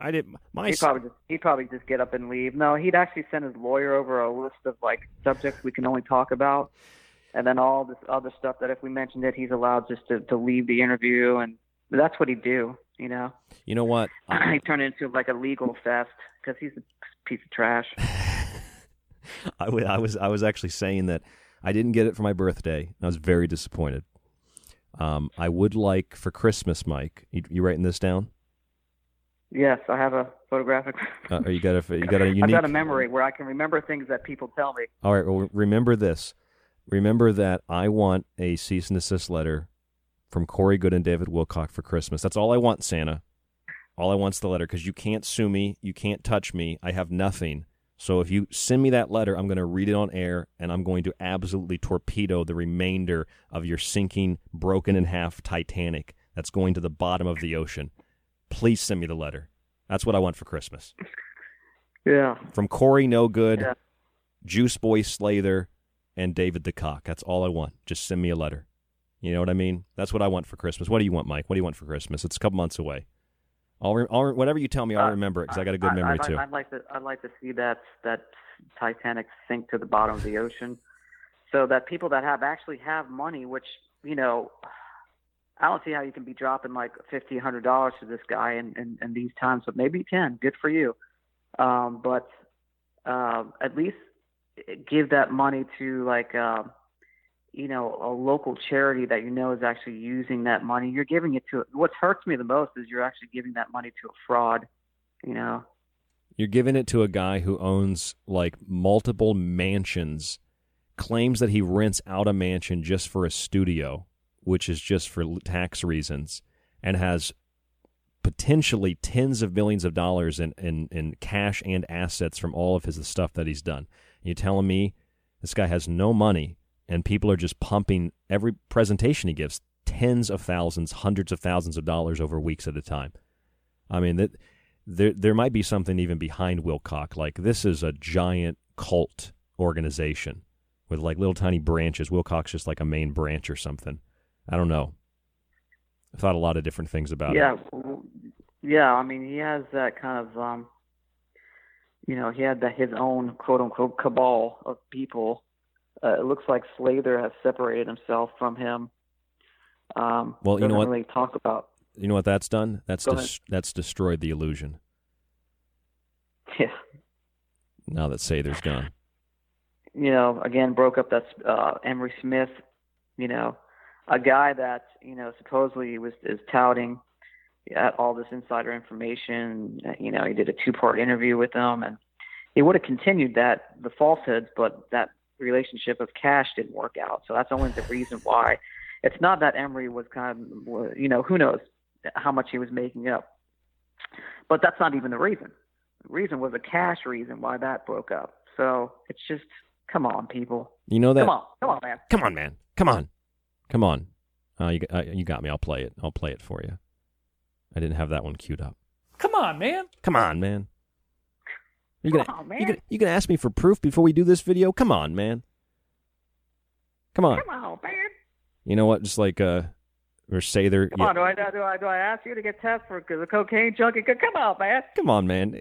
I didn't. my He'd probably just he'd probably just get up and leave. No, he'd actually send his lawyer over a list of like subjects we can only talk about, and then all this other stuff that if we mentioned it, he's allowed just to to leave the interview, and that's what he'd do. You know, You know what? I, he'd turn it into like a legal fest because he's a piece of trash. I, was I was actually saying that I didn't get it for my birthday. and I was very disappointed. Um, I would like for Christmas, Mike. You, you writing this down? Yes, I have a photographic. Uh, you got a you got a I've got a memory where I can remember things that people tell me. All right. Well, remember this. Remember that I want a cease and desist letter from Corey Goode and David Wilcock for Christmas. That's all I want, Santa. All I want's the letter because you can't sue me, you can't touch me. I have nothing. So if you send me that letter, I'm going to read it on air and I'm going to absolutely torpedo the remainder of your sinking, broken in half Titanic that's going to the bottom of the ocean. Please send me the letter. That's what I want for Christmas. Yeah. From Corey No Good, Yeah. Juice Boy Slather, and David the Cock. That's all I want. Just send me a letter. You know what I mean? That's what I want for Christmas. What do you want, Mike? What do you want for Christmas? It's a couple months away. I'll, re- I'll re- whatever you tell me, I'll Uh, remember it because I got a good I- memory I'd, too. I'd like to. I'd like to see that that Titanic sink to the bottom of the ocean, so that people that have actually have money, which you know, I don't see how you can be dropping like fifty, hundred dollars to this guy in, in, in these times, but maybe ten. Good for you. Um, but uh, at least give that money to like. Uh, you know, a local charity that you know is actually using that money. You're giving it to. What hurts me the most is you're actually giving that money to a fraud. You know. You're giving it to a guy who owns like multiple mansions, claims that he rents out a mansion just for a studio, which is just for tax reasons, and has potentially tens of millions of dollars in, in, in cash and assets from all of his stuff that he's done. you telling me this guy has no money and people are just pumping every presentation he gives tens of thousands, hundreds of thousands of dollars over weeks at a time. I mean that there there might be something even behind Wilcock. Like this is a giant cult organization with like little tiny branches. Wilcock's just like a main branch or something. I don't know. I thought a lot of different things about yeah, it. w- yeah. I mean, he has that kind of, um, you know, he had that his own quote unquote cabal of people. Uh, it looks like Slather has separated himself from him. Um, Well, you know what? Really talk about. You know what that's done? That's des- that's destroyed the illusion. Yeah. Now that Sather's gone. you know, again, broke up that uh, Emery Smith, you know, a guy that you know supposedly was is touting had all this insider information. Uh, you know, he did a two-part interview with them, and he would have continued that the falsehoods, but that relationship of cash didn't work out. So that's only the reason why. It's not that Emery was kind of, you know, who knows how much he was making up. But that's not even the reason. The reason was a cash reason why that broke up. So it's just, come on, people. You know that? Come on, come on, man. Come on, man. Come on. Come on. Uh, you, uh, you got me. I'll play it. I'll play it for you. I didn't have that one queued up. Come on, man. Come on, man. You gonna, Come on, man. You gonna, you gonna ask me for proof before we do this video? Come on, man. Come on. Come on, man. You know what? Just like uh, or say they're. Come on, do I, do I do I ask you to get tested for the cocaine junkie? Come on, man. Come on, man.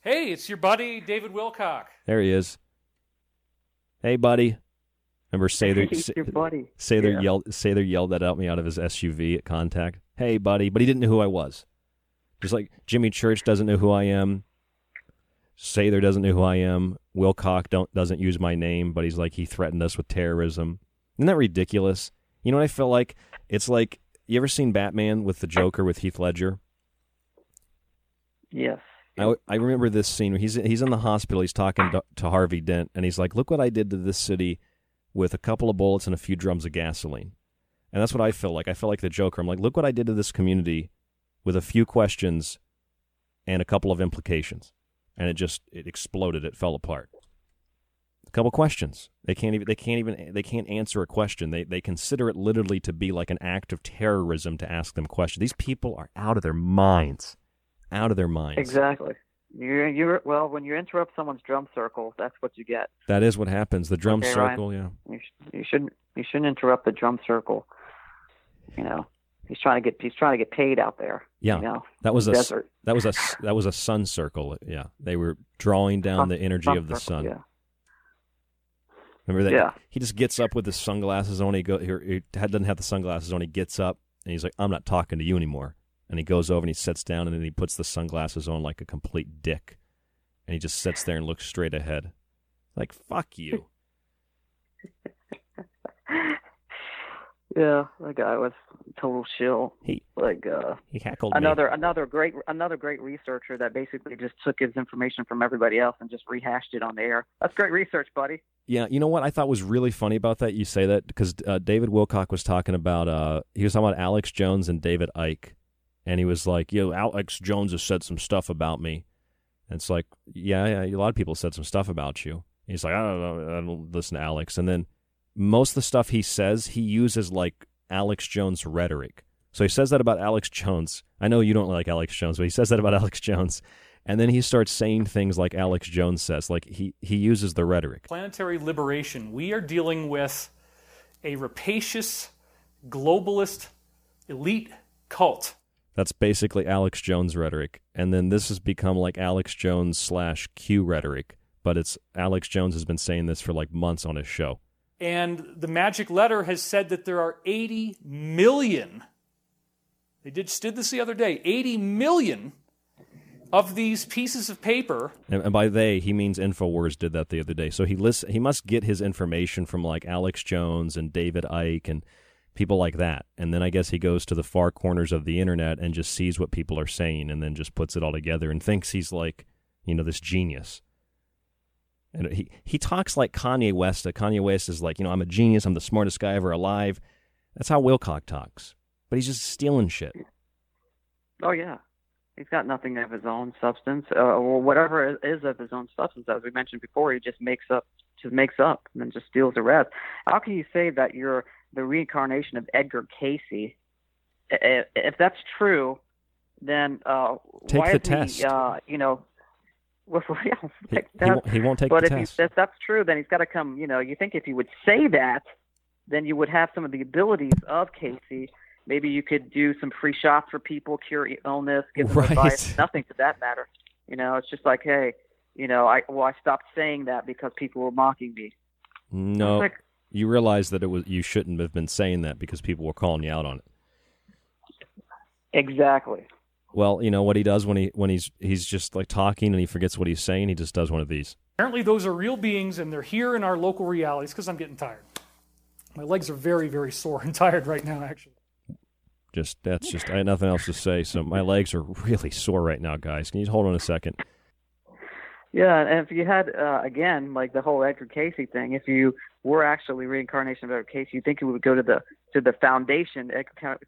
Hey, it's your buddy David Wilcock. there he is. Hey, buddy. Remember Sather? He's your buddy. Sather Yeah. yelled. Sather yelled that at me out of his SUV at contact. Hey, buddy, but he didn't know who I was. Just like Jimmy Church doesn't know who I am. Sather doesn't know who I am. Wilcock don't doesn't use my name, but he's like he threatened us with terrorism. Isn't that ridiculous? You know what I feel like? It's like you ever seen Batman with the Joker with Heath Ledger? Yes. I, I remember this scene he's he's in the hospital. He's talking to, to Harvey Dent, and he's like, "Look what I did to this city with a couple of bullets and a few drums of gasoline." And that's what I feel like. I feel like the Joker. I'm like, "Look what I did to this community with a few questions and a couple of implications," and it just it exploded. It fell apart. A couple questions. They can't even. They can't even. They can't answer a question. They they consider it literally to be like an act of terrorism to ask them questions. These people are out of their minds. Out of their minds. Exactly. You you well when you interrupt someone's drum circle, that's what you get. That is what happens. The drum Okay, Ryan? circle, yeah. You, sh- you shouldn't you shouldn't interrupt the drum circle. You know, he's trying to get he's trying to get paid out there. Yeah. You know, that was a desert. that was a that was a sun circle. Yeah. They were drawing down Sun- the energy of the circle, sun. yeah. Remember that? Yeah. He just gets up with his sunglasses on. He go he, he doesn't have the sunglasses on. He gets up and he's like, "I'm not talking to you anymore." And he goes over and he sits down and then he puts the sunglasses on like a complete dick, and he just sits there and looks straight ahead, like "fuck you." Yeah, that guy was total shill. He like uh he heckled me. another another great another great researcher that basically just took his information from everybody else and just rehashed it on the air. That's great research, buddy. Yeah, you know what I thought was really funny about that? You say that because uh, David Wilcock was talking about uh, he was talking about Alex Jones and David Icke, and he was like, "Yo, Alex Jones has said some stuff about me." And it's like, yeah, yeah, a lot of people said some stuff about you. He's like, I don't know, I don't listen to Alex. And then most of the stuff he says, he uses like Alex Jones rhetoric. So he says that about Alex Jones. I know you don't like Alex Jones, but he says that about Alex Jones. And then he starts saying things like Alex Jones says. Like he, he uses the rhetoric. Planetary liberation. We are dealing with a rapacious, globalist, elite cult. That's basically Alex Jones rhetoric. And then this has become like Alex Jones slash Q rhetoric. But it's Alex Jones has been saying this for like months on his show. And the magic letter has said that there are 80 million. They did, just did this the other day 80 million of these pieces of paper. And, and by they, he means Infowars did that the other day. So he list, he must get his information from like Alex Jones and David Icke and people like that. And then I guess he goes to the far corners of the internet and just sees what people are saying and then just puts it all together and thinks he's like, you know, this genius. And he, he talks like Kanye West. Kanye West is like, you know, I'm a genius. I'm the smartest guy ever alive. That's how Wilcock talks. But he's just stealing shit. Oh yeah, he's got nothing of his own substance, uh, or whatever it is of his own substance. As we mentioned before, he just makes up, just makes up, and then just steals the rest. How can you say that you're the reincarnation of Edgar Cayce? If that's true, then uh, Take why the is he, test. uh, you know, well, yeah, He, take he test. won't, he won't take but the if, test. He, if that's true, then he's got to come. You know, you think if he would say that, then you would have some of the abilities of Cayce. Maybe you could do some free shots for people, cure illness, give them Right. advice. Nothing to that matter. You know, it's just like, hey, you know, I well, I stopped saying that because people were mocking me. No, Like- you realize that it was you shouldn't have been saying that because people were calling you out on it. Exactly. Well, you know what he does when he when he's he's just like talking and he forgets what he's saying. He just does one of these. Apparently, those are real beings and they're here in our local realities because I'm getting tired. My legs are very, very sore and tired right now, actually. Just that's just I had nothing else to say. So my legs are really sore right now, guys. Can you hold on a second? Yeah, and if you had uh, again like the whole Edgar Cayce thing, if you were actually reincarnation of Edgar Cayce, you think you would go to the to the foundation, Edgar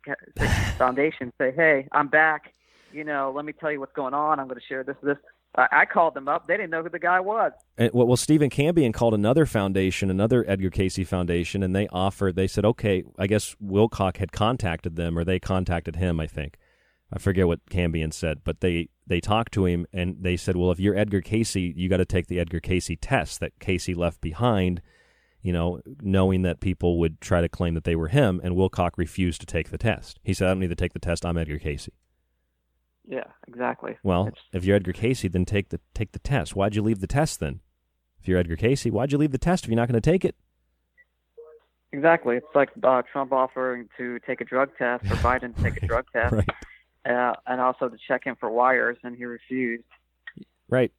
Foundation, say, "Hey, I'm back. You know, let me tell you what's going on. I'm going to share this this." I called them up. They didn't know who the guy was. And, well, Stephen Cambion called another foundation, another Edgar Cayce Foundation, and they offered. They said, okay, I guess Wilcock had contacted them, or they contacted him. I think I forget what Cambion said, but they they talked to him and they said, well, if you're Edgar Cayce, you got to take the Edgar Cayce test that Cayce left behind. You know, knowing that people would try to claim that they were him, and Wilcock refused to take the test. He said, I don't need to take the test. I'm Edgar Cayce. Yeah, exactly. Well, if you're Edgar Cayce, then take the take the test. Why'd you leave the test then? If you're Edgar Cayce, why'd you leave the test if you're not going to take it? Exactly. It's like uh, Trump offering to take a drug test or Biden to take a drug test, Right. Uh, and also to check him for wires, and he refused. Right.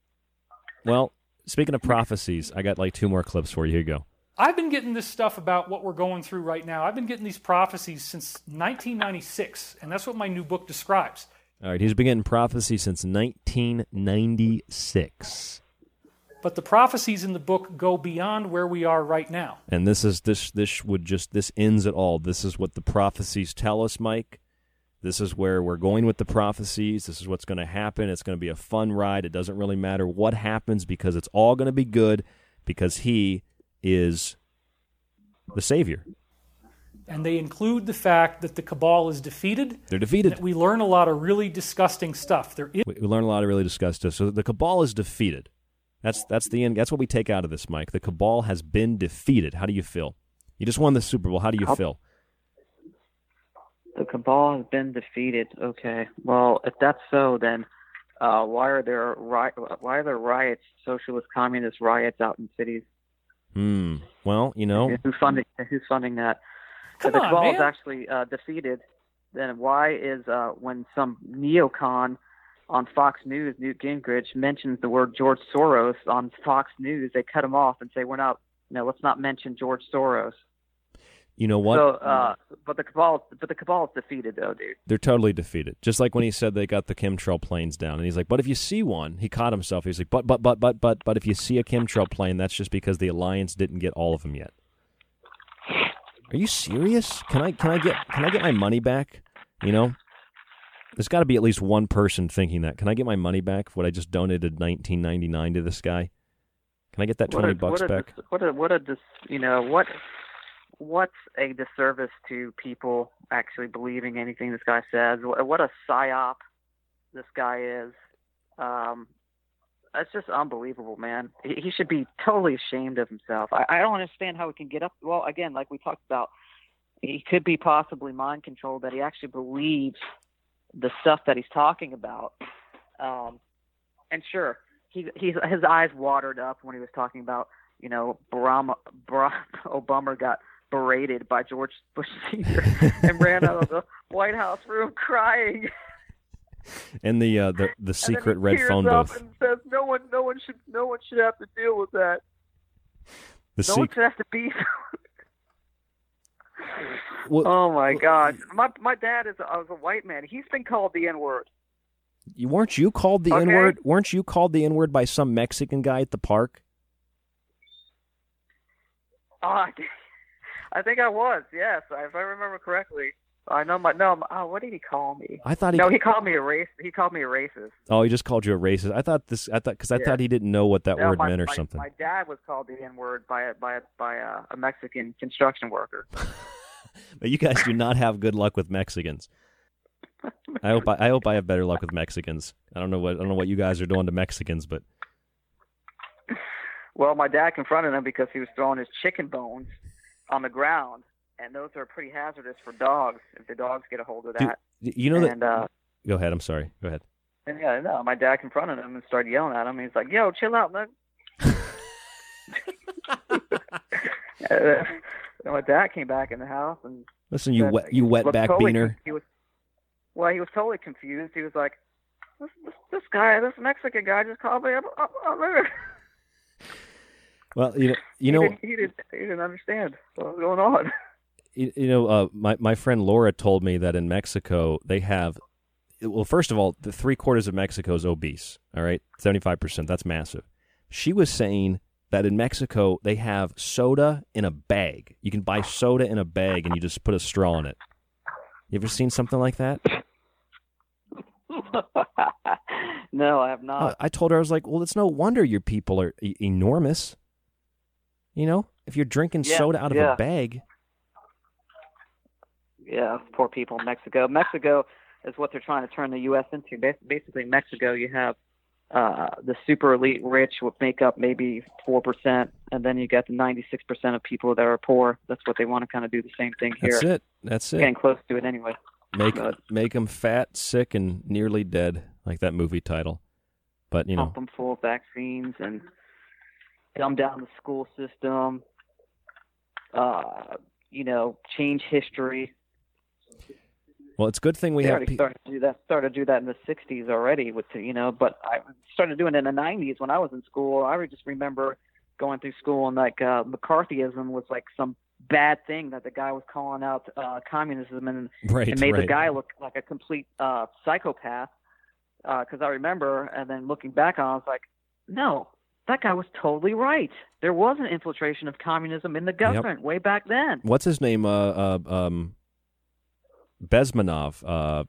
Well, speaking of prophecies, I got like two more clips for you. Here you go. I've been getting this stuff about what we're going through right now. I've been getting these prophecies since 1996, and that's what my new book describes. All right, he's been getting prophecy since 1996, But the prophecies in the book go beyond where we are right now. and this is this this would just this ends it all. This is what the prophecies tell us, Mike. This is where we're going with the prophecies. This is what's going to happen. It's going to be a fun ride. It doesn't really matter what happens because it's all going to be good because he is the savior. And they include the fact that the cabal is defeated. They're defeated. We learn a lot of really disgusting stuff. There is We, we learn a lot of really disgusting. Stuff. So the cabal is defeated. That's that's the end. That's what we take out of this, Mike. The cabal has been defeated. How do you feel? You just won the Super Bowl. How do you How- feel? The cabal has been defeated. Okay. Well, if that's so, then uh, why are there ri- why are there riots, socialist, communist riots out in cities? Hmm. Well, you know, Who's funding? Who's funding that? Come if the on, cabal is actually uh, defeated, then why is uh, when some neocon on Fox News, Newt Gingrich mentions the word George Soros on Fox News, they cut him off and say we're not. No, let's not mention George Soros. You know what? So, uh, but the cabal, but the cabal is defeated, though, dude. They're totally defeated. Just like when he said they got the chemtrail planes down, and he's like, "But if you see one," he caught himself. He's like, "But, but, but, but, but, but if you see a chemtrail plane, that's just because the alliance didn't get all of them yet." Are you serious? Can I, can I get, can I get my money back? You know, there's got to be at least one person thinking that. Can I get my money back? What I just donated 19.99 to this guy? Can I get that What 20 a- bucks a, back? What a what a dis, you know what what's a disservice to people actually believing anything this guy says? What, a psyop this guy is. Um, just unbelievable, man. He, he should be totally ashamed of himself. I, I don't understand how he can get up. Well, again, like we talked about, he could be possibly mind controlled that he actually believes the stuff that he's talking about. Um, and sure, he he's his eyes watered up when he was talking about you know Barack Obama got berated by George Bush Senior and ran out of the White House room crying. And the uh, the the secret red phone booth. And says no one, no one should, no one should have to deal with that. The no one secret. should have to be. Well- oh my God! My my dad is a, was a white man. He's been called the N word. You weren't you called the Okay. N word? Weren't you called the N word by some Mexican guy at the park? Oh, I, I think I was. Yes, if I remember correctly. I know my no. Oh, what did he call me? I thought he no, he called me a race. He called me a racist. Oh, he just called you a racist. I thought this. I thought because I Yeah. thought he didn't know what that No, word my, meant or my, something. My dad was called the N word by a by a by a, a Mexican construction worker. But you guys do not have good luck with Mexicans. I hope I, I hope I have better luck with Mexicans. I don't know what I don't know what you guys are doing to Mexicans, but Well, my dad confronted him because he was throwing his chicken bones on the ground, and those are pretty hazardous for dogs if the dogs get a hold of that. you know that. uh, Go ahead. I'm sorry. Go ahead. And yeah, no, my dad confronted him and started yelling at him. He's like, "Yo, chill out, man." and my dad came back in the house and Listen, you said- wet you looked wetback totally beaner. He was, well, he was totally confused. He was like, "This, this, this guy, this Mexican guy, just called me. I'm, I'm there." Well, you know, you he know, didn't, he didn't, he didn't understand what was going on. you, you know, uh, my my friend Laura told me that in Mexico they have. Well, first of all, the three quarters of Mexico is obese. All right, seventy five percent. That's massive. She was saying that in Mexico they have soda in a bag. You can buy soda in a bag and you just put a straw in it. You ever seen something like that? no, I have not. I told her I was like, well, it's no wonder your people are e- enormous. You know, if you're drinking Yeah, soda out of yeah. a bag, Yeah, poor people in Mexico. Mexico is what they're trying to turn the U.S. into. Basically, Mexico, you have uh, the super elite rich would make up maybe four percent, and then you got the ninety-six percent of people that are poor. That's what they want to kind of do the same thing here. that's it. That's it. Getting close to it anyway. Make But make them fat, sick, and nearly dead, like that movie title. But you know, pump them full of vaccines and dumb down the school system. Uh, you know, change history. well, it's a good thing we they have. already Pe- started to do that. Started to do that in the '60s already, with the, you know. But I started doing it in the '90s when I was in school. I just remember going through school and like uh, McCarthyism was like some bad thing that the guy was calling out uh, communism and Right, it made the guy look like a complete uh, psychopath. Because I remember, and then looking back on, I was like, no, that guy was totally right. There was an infiltration of communism in the government way back then. what's his name? Uh, uh um, Bezmenov. Uh,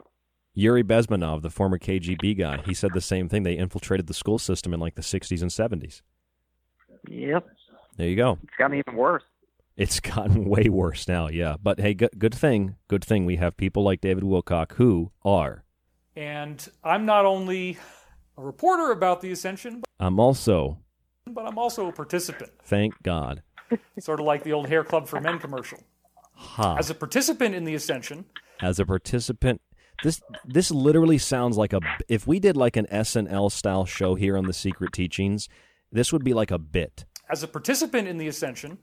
Yuri Bezmenov, the former KGB guy. He said the same thing. They infiltrated the school system in like the '60s and '70s. Yep, There you go. it's gotten even worse. It's gotten way worse now, yeah. But hey, good, good thing, good thing we have people like David Wilcock who are. And I'm not only a reporter about the Ascension, I'm also, but, I'm also a participant, thank God, sort of like the old Hair Club for Men commercial. ha. As a participant in the Ascension, as a participant. This this literally sounds like a. If we did like an SNL style show here on the Secret Teachings, this would be like a bit. as a participant in the Ascension,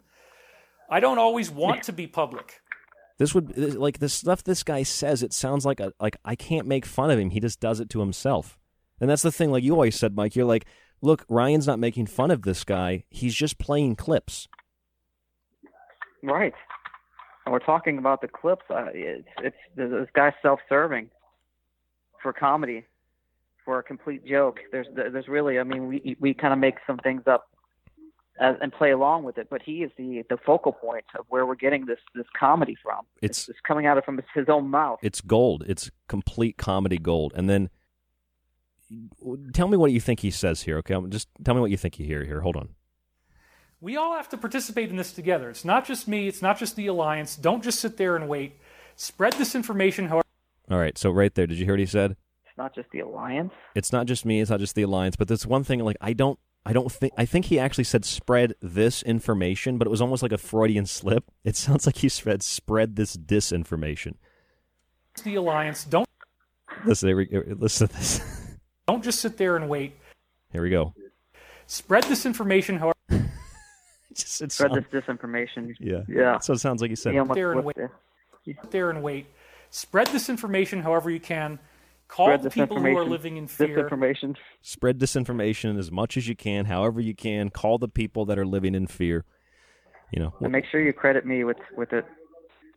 I don't always want to be public. This would like the stuff this guy says. It sounds like a like I can't make fun of him. He just does it to himself, and that's the thing. Like you always said, Mike. You're like, look, Ryan's not making fun of this guy. He's just playing clips. Right. And we're talking about the clips. Uh, it's, it's this guy's self-serving for comedy, for a complete joke. There's there's really, I mean, we we kind of make some things up as, and play along with it, but he is the the focal point of where we're getting this this comedy from. It's It's coming out of from his own mouth. it's gold. It's complete comedy gold. And then tell me what you think he says here. Okay, just tell me what you think you hear here. Hold on. We all have to participate in this together. It's not just me, it's not just the Alliance. Don't just sit there and wait. Spread this information however. All right. So right there, did you hear what he said? It's not just the alliance. It's not just me. It's not just the alliance. But there's one thing. Like I don't. I don't think. I think he actually said spread this information, but it was almost like a Freudian slip. It sounds like he said spread this disinformation. The Alliance. Don't Listen. Here we, listen to this. don't just sit there and wait. Here we go. Spread this information however. Just, it Spread sound- this disinformation. yeah. Yeah. So it sounds like he said. You almost there and wait. it. Sit there and wait. Spread this information however you can. Call Spread the people who are living in fear. Disinformation. spread disinformation as much as you can, however you can. Call the people that are living in fear. You know, And make sure you credit me with with it.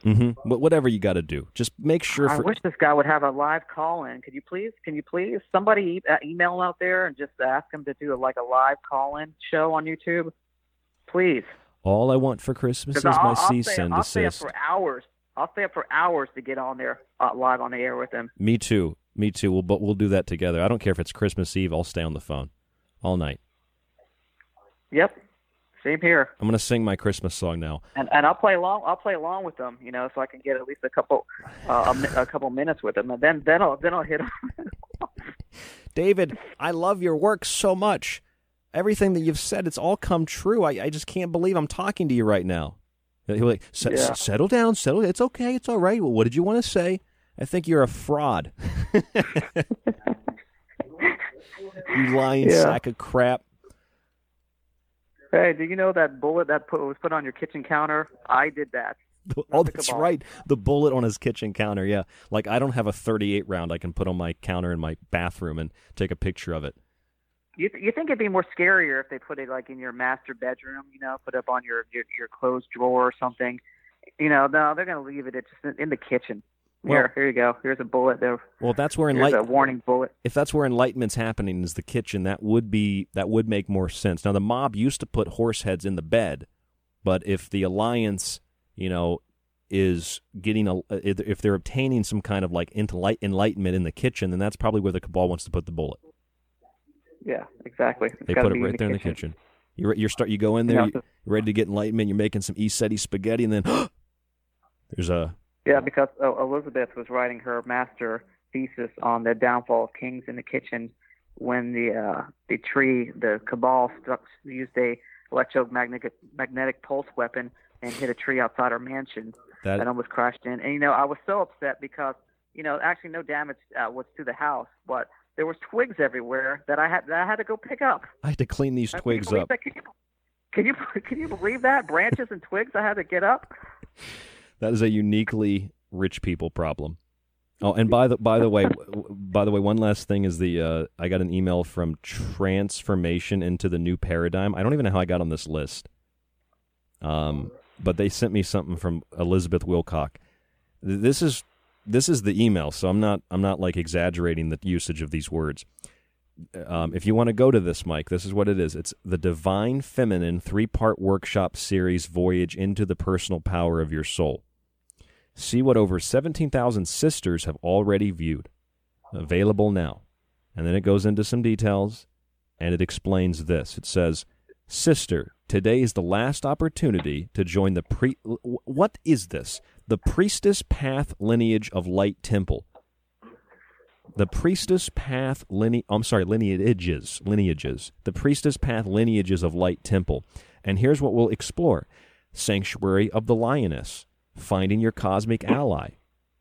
Hmm But whatever you got to do, just make sure. I wish this guy would have a live call in. Could you please? Can you please somebody e- uh, email out there and just ask him to do like a live call in show on YouTube? Please. all I want for Christmas is my I'll, I'll cease stay, and I'll stay up for hours. I'll stay up for hours to get on there uh, live on the air with him. Me too. Me too. We'll but we'll do that together. I don't care if it's Christmas Eve. I'll stay on the phone all night. Yep. Same here. I'm gonna sing my Christmas song now. And and I'll play along. I'll play along with them. You know, so I can get at least a couple uh, a, a couple minutes with them, and then then I'll then I'll hit him. David, I love your work so much. Everything that you've said, it's all come true. I, I just can't believe I'm talking to you right now. He'll like, "S- Yeah. settle down, settle. It's okay, it's all right. Well, what did you want to say? I think you're a fraud. you lying Yeah. sack of crap. Hey, do you know that bullet that put, was put on your kitchen counter? I did that. Oh, that's right. The bullet on his kitchen counter. Yeah, like I don't have a 38 round I can put on my counter in my bathroom and take a picture of it. You th- you think it'd be more scarier if they put it like in your master bedroom? You know, put it up on your your, your clothes drawer or something. you know, no, they're going to leave it it's just in, in the kitchen. Well- here, here you go. Here's a bullet. There. Well, that's where Here's enlight- a warning bullet. if that's where enlightenment's happening is the kitchen, that would be that would make more sense. Now the mob used to put horse heads in the bed, but if the alliance, you know, is getting a uh, if if they're obtaining some kind of like enlight- enlightenment in the kitchen, then that's probably where the cabal wants to put the bullet. Yeah, exactly. It's They put it right there in the kitchen. You you're start you go in there, you, you're ready to get enlightenment. You're making some East spaghetti, and then there's a Yeah, because uh, Elizabeth was writing her master thesis on the downfall of kings in the kitchen when the uh, the tree, the cabal, struck, used a electromagnetic magnetic pulse weapon and hit a tree outside her mansion That- that almost crashed in. And you know, I was so upset because you know, actually no damage uh, was to the house, but there was twigs everywhere that I had that I had to go pick up. I had to clean these twigs up. that? Can you, can you can you believe that branches and twigs I had to get up? That is a uniquely rich people problem. Oh, and by the by the way, by the way, one last thing is the uh, I got an email from Transformation into the New Paradigm. I don't even know how I got on this list. Um, but they sent me something from Elizabeth Wilcock. This is this is the email, so I'm not I'm not like exaggerating the usage of these words. Um, if you want to go to this, Mike, this is what it is. It's the Divine Feminine three part workshop series voyage into the personal power of your soul. See what over 17,000 sisters have already viewed. Available now. And then it goes into some details and it explains this. It says, Sister, today is the last opportunity to join the pre. What is this? The Priestess Path Lineage of Light Temple. The Priestess Path lineage. Oh, I'm sorry, lineages. Lineages. The Priestess Path lineages of Light Temple. And here's what we'll explore Sanctuary of the Lioness. Finding your cosmic ally.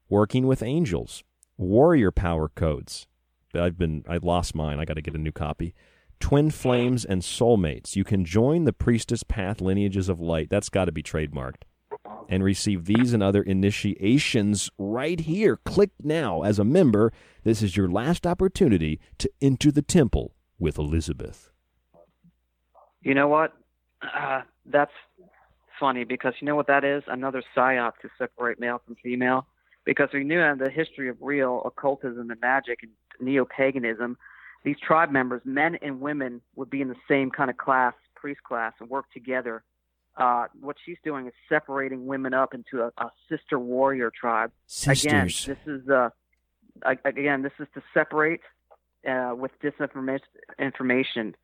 Working with angels. Warrior power codes. I've been I lost mine. I got to get a new copy. Twin flames and soulmates. You can join the Priestess Path lineages of light. That's got to be trademarked. And receive these and other initiations right here. Click now as a member. This is your last opportunity to enter the temple with Elizabeth. You know what? Uh, that's funny because you know what that is? Another psyop to separate male from female. Because we knew in the history of real occultism and magic and neo paganism, these tribe members, men and women, would be in the same kind of class, priest class, and work together. Uh, what she's doing is separating women up into a, a sister warrior tribe. Sisters. Again, this is uh, again, this is to separate uh, with disinformation information.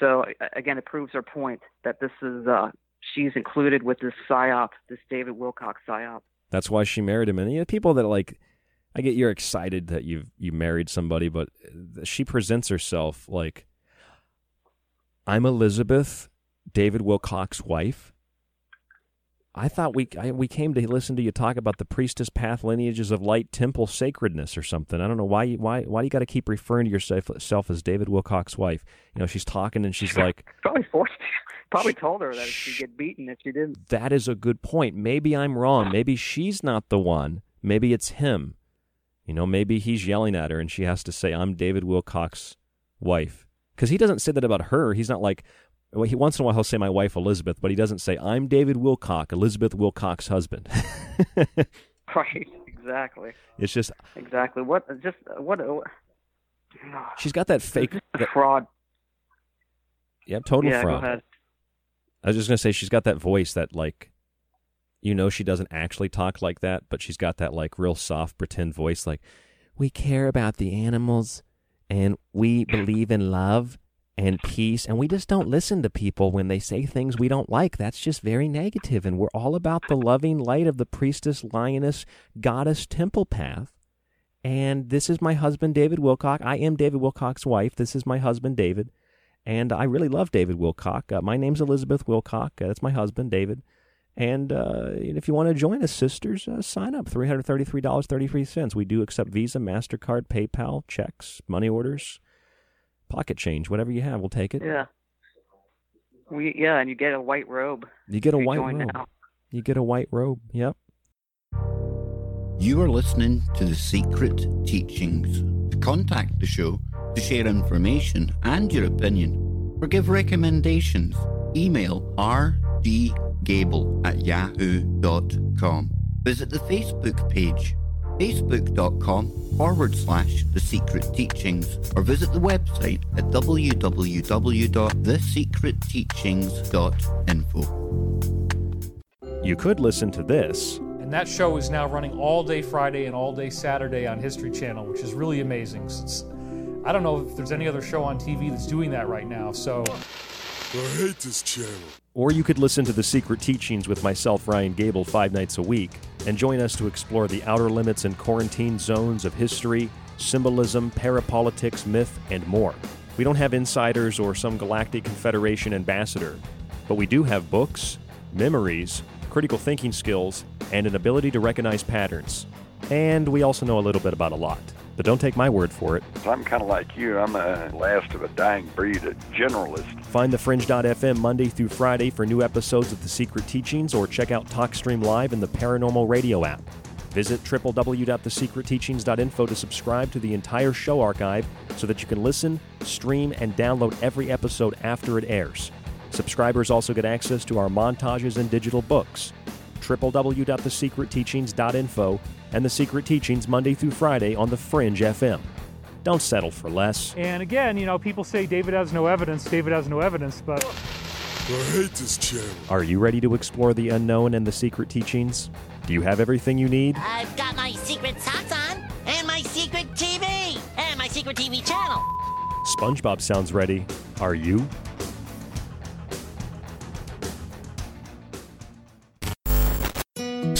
So again, it proves her point that this is uh, she's included with this psyop, this David Wilcock psyop. That's why she married him. And you know, people that like, I get you're excited that you've you married somebody, but she presents herself like, I'm Elizabeth, David Wilcock's wife. I thought we I, we came to listen to you talk about the priestess path lineages of light temple sacredness or something. I don't know why you why why do you got to keep referring to yourself self as David Wilcock's wife? You know, she's talking and she's like, Probably forced. Probably told her that she'd get beaten if she didn't. that is a good point. Maybe I'm wrong. Maybe she's not the one. Maybe it's him. You know, maybe he's yelling at her and she has to say, I'm David Wilcock's wife. Because he doesn't say that about her. He's not like, well, he once in a while he'll say my wife Elizabeth, but he doesn't say, I'm David Wilcock, Elizabeth Wilcock's husband. Right. Exactly. it's just, Exactly. What? Just what? what she's got that fake. that- fraud. yeah, total yeah. fraud. I was just gonna say she's got that voice that like you know she doesn't actually talk like that, but she's got that like real soft pretend voice like we care about the animals and we believe in love and peace and we just don't listen to people when they say things we don't like. That's just very negative and we're all about the loving light of the priestess lioness goddess temple path. And this is my husband David Wilcock. I am David Wilcock's wife. This is my husband David. And I really love David Wilcock. Uh, my name's Elizabeth Wilcock. Uh, that's my husband, David. And uh, if you want to join us, sisters, uh, sign up. $333.33. We do accept Visa, MasterCard, PayPal, checks, money orders, pocket change, whatever you have, we'll take it. Yeah. We yeah, and you get a white robe. You get a you white robe. now. You get a white robe. Yep. You are listening to The Secret Teachings. To contact the show, to share information and your opinion, or give recommendations, email Gable at yahoo.com. Visit the Facebook page, facebook.com forward slash The Secret Teachings, or visit the website at www.thesecretteachings.info. You could listen to this And that show is now running all day Friday and all day Saturday on History Channel, which is really amazing. Since I don't know if there's any other show on TV that's doing that right now. So I hate this channel. Or you could listen to The Secret Teachings with myself, Ryan Gable, five nights a week, and join us to explore the outer limits and quarantine zones of history, symbolism, parapolitics, myth, and more. We don't have insiders or some galactic confederation ambassador, but we do have books, memories, critical thinking skills, and an ability to recognize patterns. And we also know a little bit about a lot. But don't take my word for it. I'm kind of like you. I'm a last of a dying breed, a generalist. Find the Fringe.fm Monday through Friday for new episodes of The Secret Teachings or check out TalkStream Live in the Paranormal Radio app. Visit www.thesecretteachings.info to subscribe to the entire show archive so that you can listen, stream, and download every episode after it airs. Subscribers also get access to our montages and digital books. www.thesecretteachings.info and The Secret Teachings Monday through Friday on The Fringe FM. Don't settle for less. And again, you know, people say David has no evidence, David has no evidence, but I hate this channel. Are you ready to explore the unknown and the secret teachings? Do you have everything you need? I've got my secret socks on, and my secret TV, and my secret TV channel. SpongeBob sounds ready. Are you?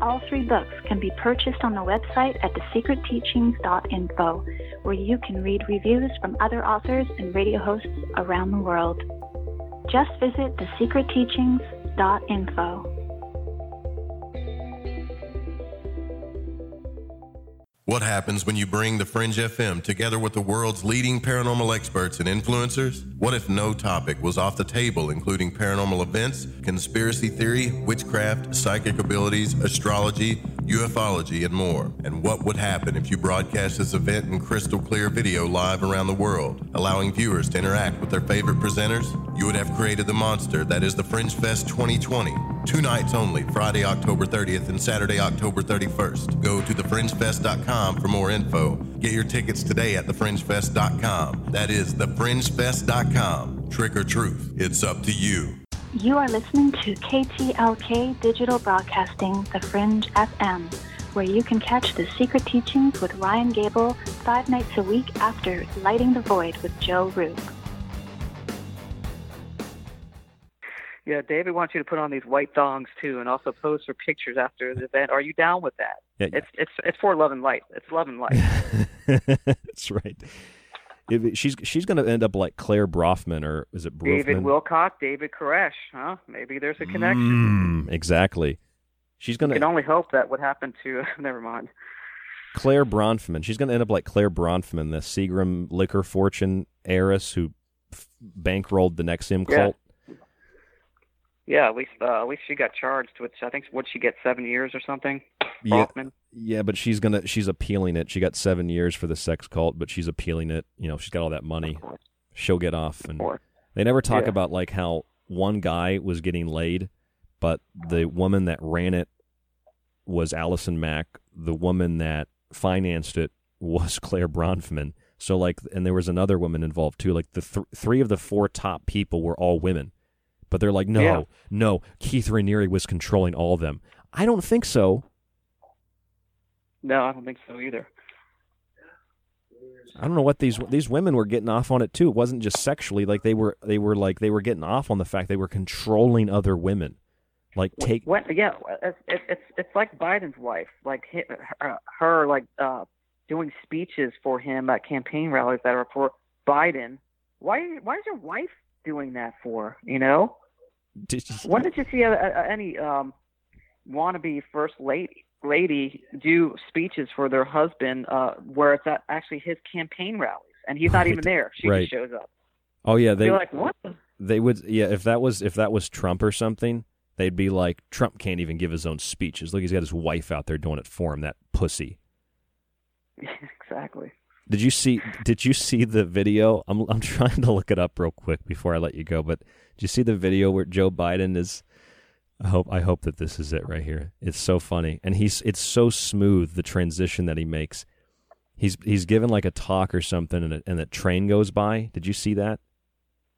All three books can be purchased on the website at thesecretteachings.info, where you can read reviews from other authors and radio hosts around the world. Just visit thesecretteachings.info. What happens when you bring the Fringe FM together with the world's leading paranormal experts and influencers? What if no topic was off the table, including paranormal events, conspiracy theory, witchcraft, psychic abilities, astrology, ufology, and more? And what would happen if you broadcast this event in crystal clear video live around the world, allowing viewers to interact with their favorite presenters? You would have created the monster that is the Fringe Fest 2020. Two nights only, Friday, October 30th and Saturday, October 31st. Go to thefringefest.com for more info. Get your tickets today at thefringefest.com. That is thefringefest.com. Trick or truth, it's up to you. You are listening to KTLK Digital Broadcasting, The Fringe FM, where you can catch the secret teachings with Ryan Gable five nights a week after Lighting the Void with Joe Rupe. Yeah, David wants you to put on these white thongs too, and also pose for pictures after the event. Are you down with that? Yeah. It's it's it's for love and light. It's love and light. That's right. If it- she's she's going to end up like Claire Brofman, or is it Brofman? David Wilcock, David Koresh, huh? Maybe there's a connection. Mm, exactly. She's going can only hope that what happened to never mind. Claire Bronfman. She's going to end up like Claire Bronfman, the Seagram liquor fortune heiress who f- bankrolled the NXIVM Yeah. cult. Yeah, at least uh, at least she got charged, which I think would she get seven years or something? Yeah, Hoffman? yeah, but she's gonna she's appealing it. She got seven years for the sex cult, but she's appealing it. You know, she's got all that money. She'll get off. And they never talk Yeah. about like how one guy was getting laid, but the woman that ran it was Allison Mack. The woman that financed it was Claire Bronfman. So like, and there was another woman involved too. Like the th- three of the four top people were all women, but they're like, no, Yeah. no, Keith Raniere was controlling all of them. I don't think so. No, I don't think so either. I don't know what these these women were getting off on it too. It wasn't just sexually; like they were they were like they were getting off on the fact they were controlling other women. Like take What? Yeah, it's it's it's, it's like Biden's wife, like her, her like uh, doing speeches for him at campaign rallies that are for Biden. Why why is your wife doing that for? You know, did you, when did you see a, a, any um, wannabe first lady lady do speeches for their husband uh, where it's at actually his campaign rallies and he's not even there? She Right. just shows up. oh yeah they You're like what? they would yeah if that was if that was Trump or something they'd be like Trump can't even give his own speeches. Look, he's got his wife out there doing it for him. That pussy. exactly. Did you see? Did you see the video? I'm I'm trying to look it up real quick before I let you go. But did you see the video where Joe Biden is? I hope I hope that this is it right here. It's so funny, and he's it's so smooth the transition that he makes. He's he's given like a talk or something, and a, and a train goes by. Did you see that?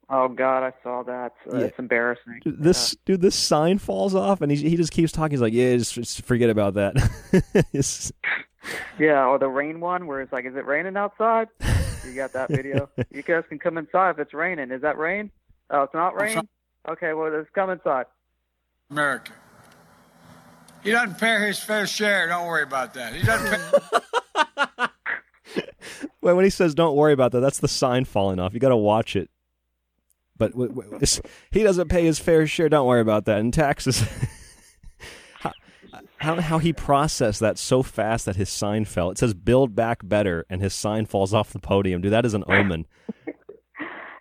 Oh God, I saw that. Uh, Yeah. It's embarrassing. Dude, This dude, this sign falls off, and he he just keeps talking. He's like, "Yeah, just, just forget about that." It's- Yeah, or the rain one where it's like, is it raining outside? You got that video? you guys can come inside if it's raining. Is that rain? Oh, it's not rain? Okay, well, let's come inside. America. He doesn't pay his fair share. Don't worry about that. He doesn't pay. Well, when he says "Don't worry about that," that's the sign falling off. You got to watch it. But w- w- he doesn't pay his fair share. Don't worry about that. And taxes. How, how how he processed that so fast that his sign fell. It says "Build Back Better," and his sign falls off the podium. Dude, that is an omen.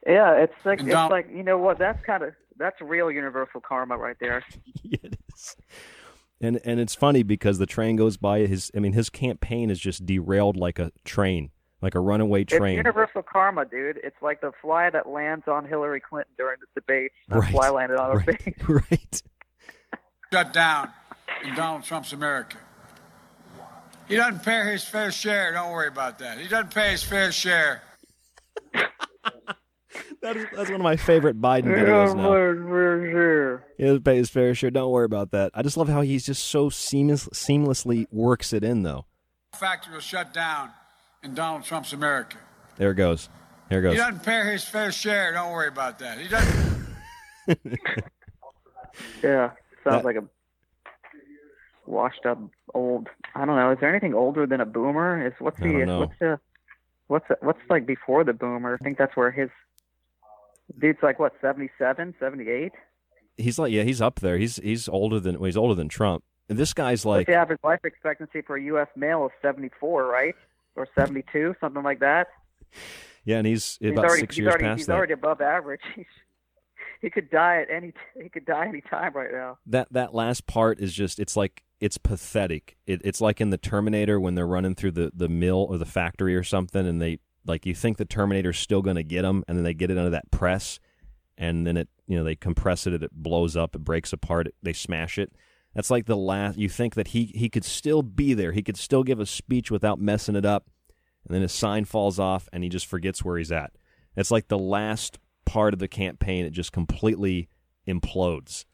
Yeah, it's like it's like you know what? That's kind of that's real universal karma right there. it is. And and it's funny because the train goes by. His I mean, his campaign is just derailed like a train, like a runaway It's train. universal karma, dude. It's like the fly that lands on Hillary Clinton during the debate. The Right, fly landed on her right, face. right. Shut down in Donald Trump's America. He doesn't pay his fair share. Don't worry about that. He doesn't pay his fair share. That is, that's one of my favorite Biden videos now. He doesn't pay his fair share. Don't worry about that. I just love how he's just so seamless, seamlessly works it in, though. Factory will shut down in Donald Trump's America. There it goes. Here it goes. He doesn't pay his fair share. Don't worry about that. He doesn't. Yeah, sounds That- like a washed up old. I don't know. Is there anything older than a boomer? Is what's the what's the what's the, what's like before the boomer? I think that's where his dude's like what 77, 78? He's like, yeah, he's up there. He's he's older than well, he's older than Trump. And this guy's like, What's the average life expectancy for a U.S. male is 74, right? Or 72, something like that. yeah, and he's, he's about already, six he's years already, past he's that. already above average. He's, he could die at any he could die any time right now. that that last part is just it's like it's pathetic. It, it's like in the Terminator when they're running through the the mill or the factory or something, and they like you think the Terminator's still going to get them, and then they get it under that press, and then it you know they compress it, it blows up, it breaks apart, it, they smash it. That's like the last. You think that he he could still be there, he could still give a speech without messing it up, and then his sign falls off, and he just forgets where he's at. It's like the last part of the campaign. It just completely implodes.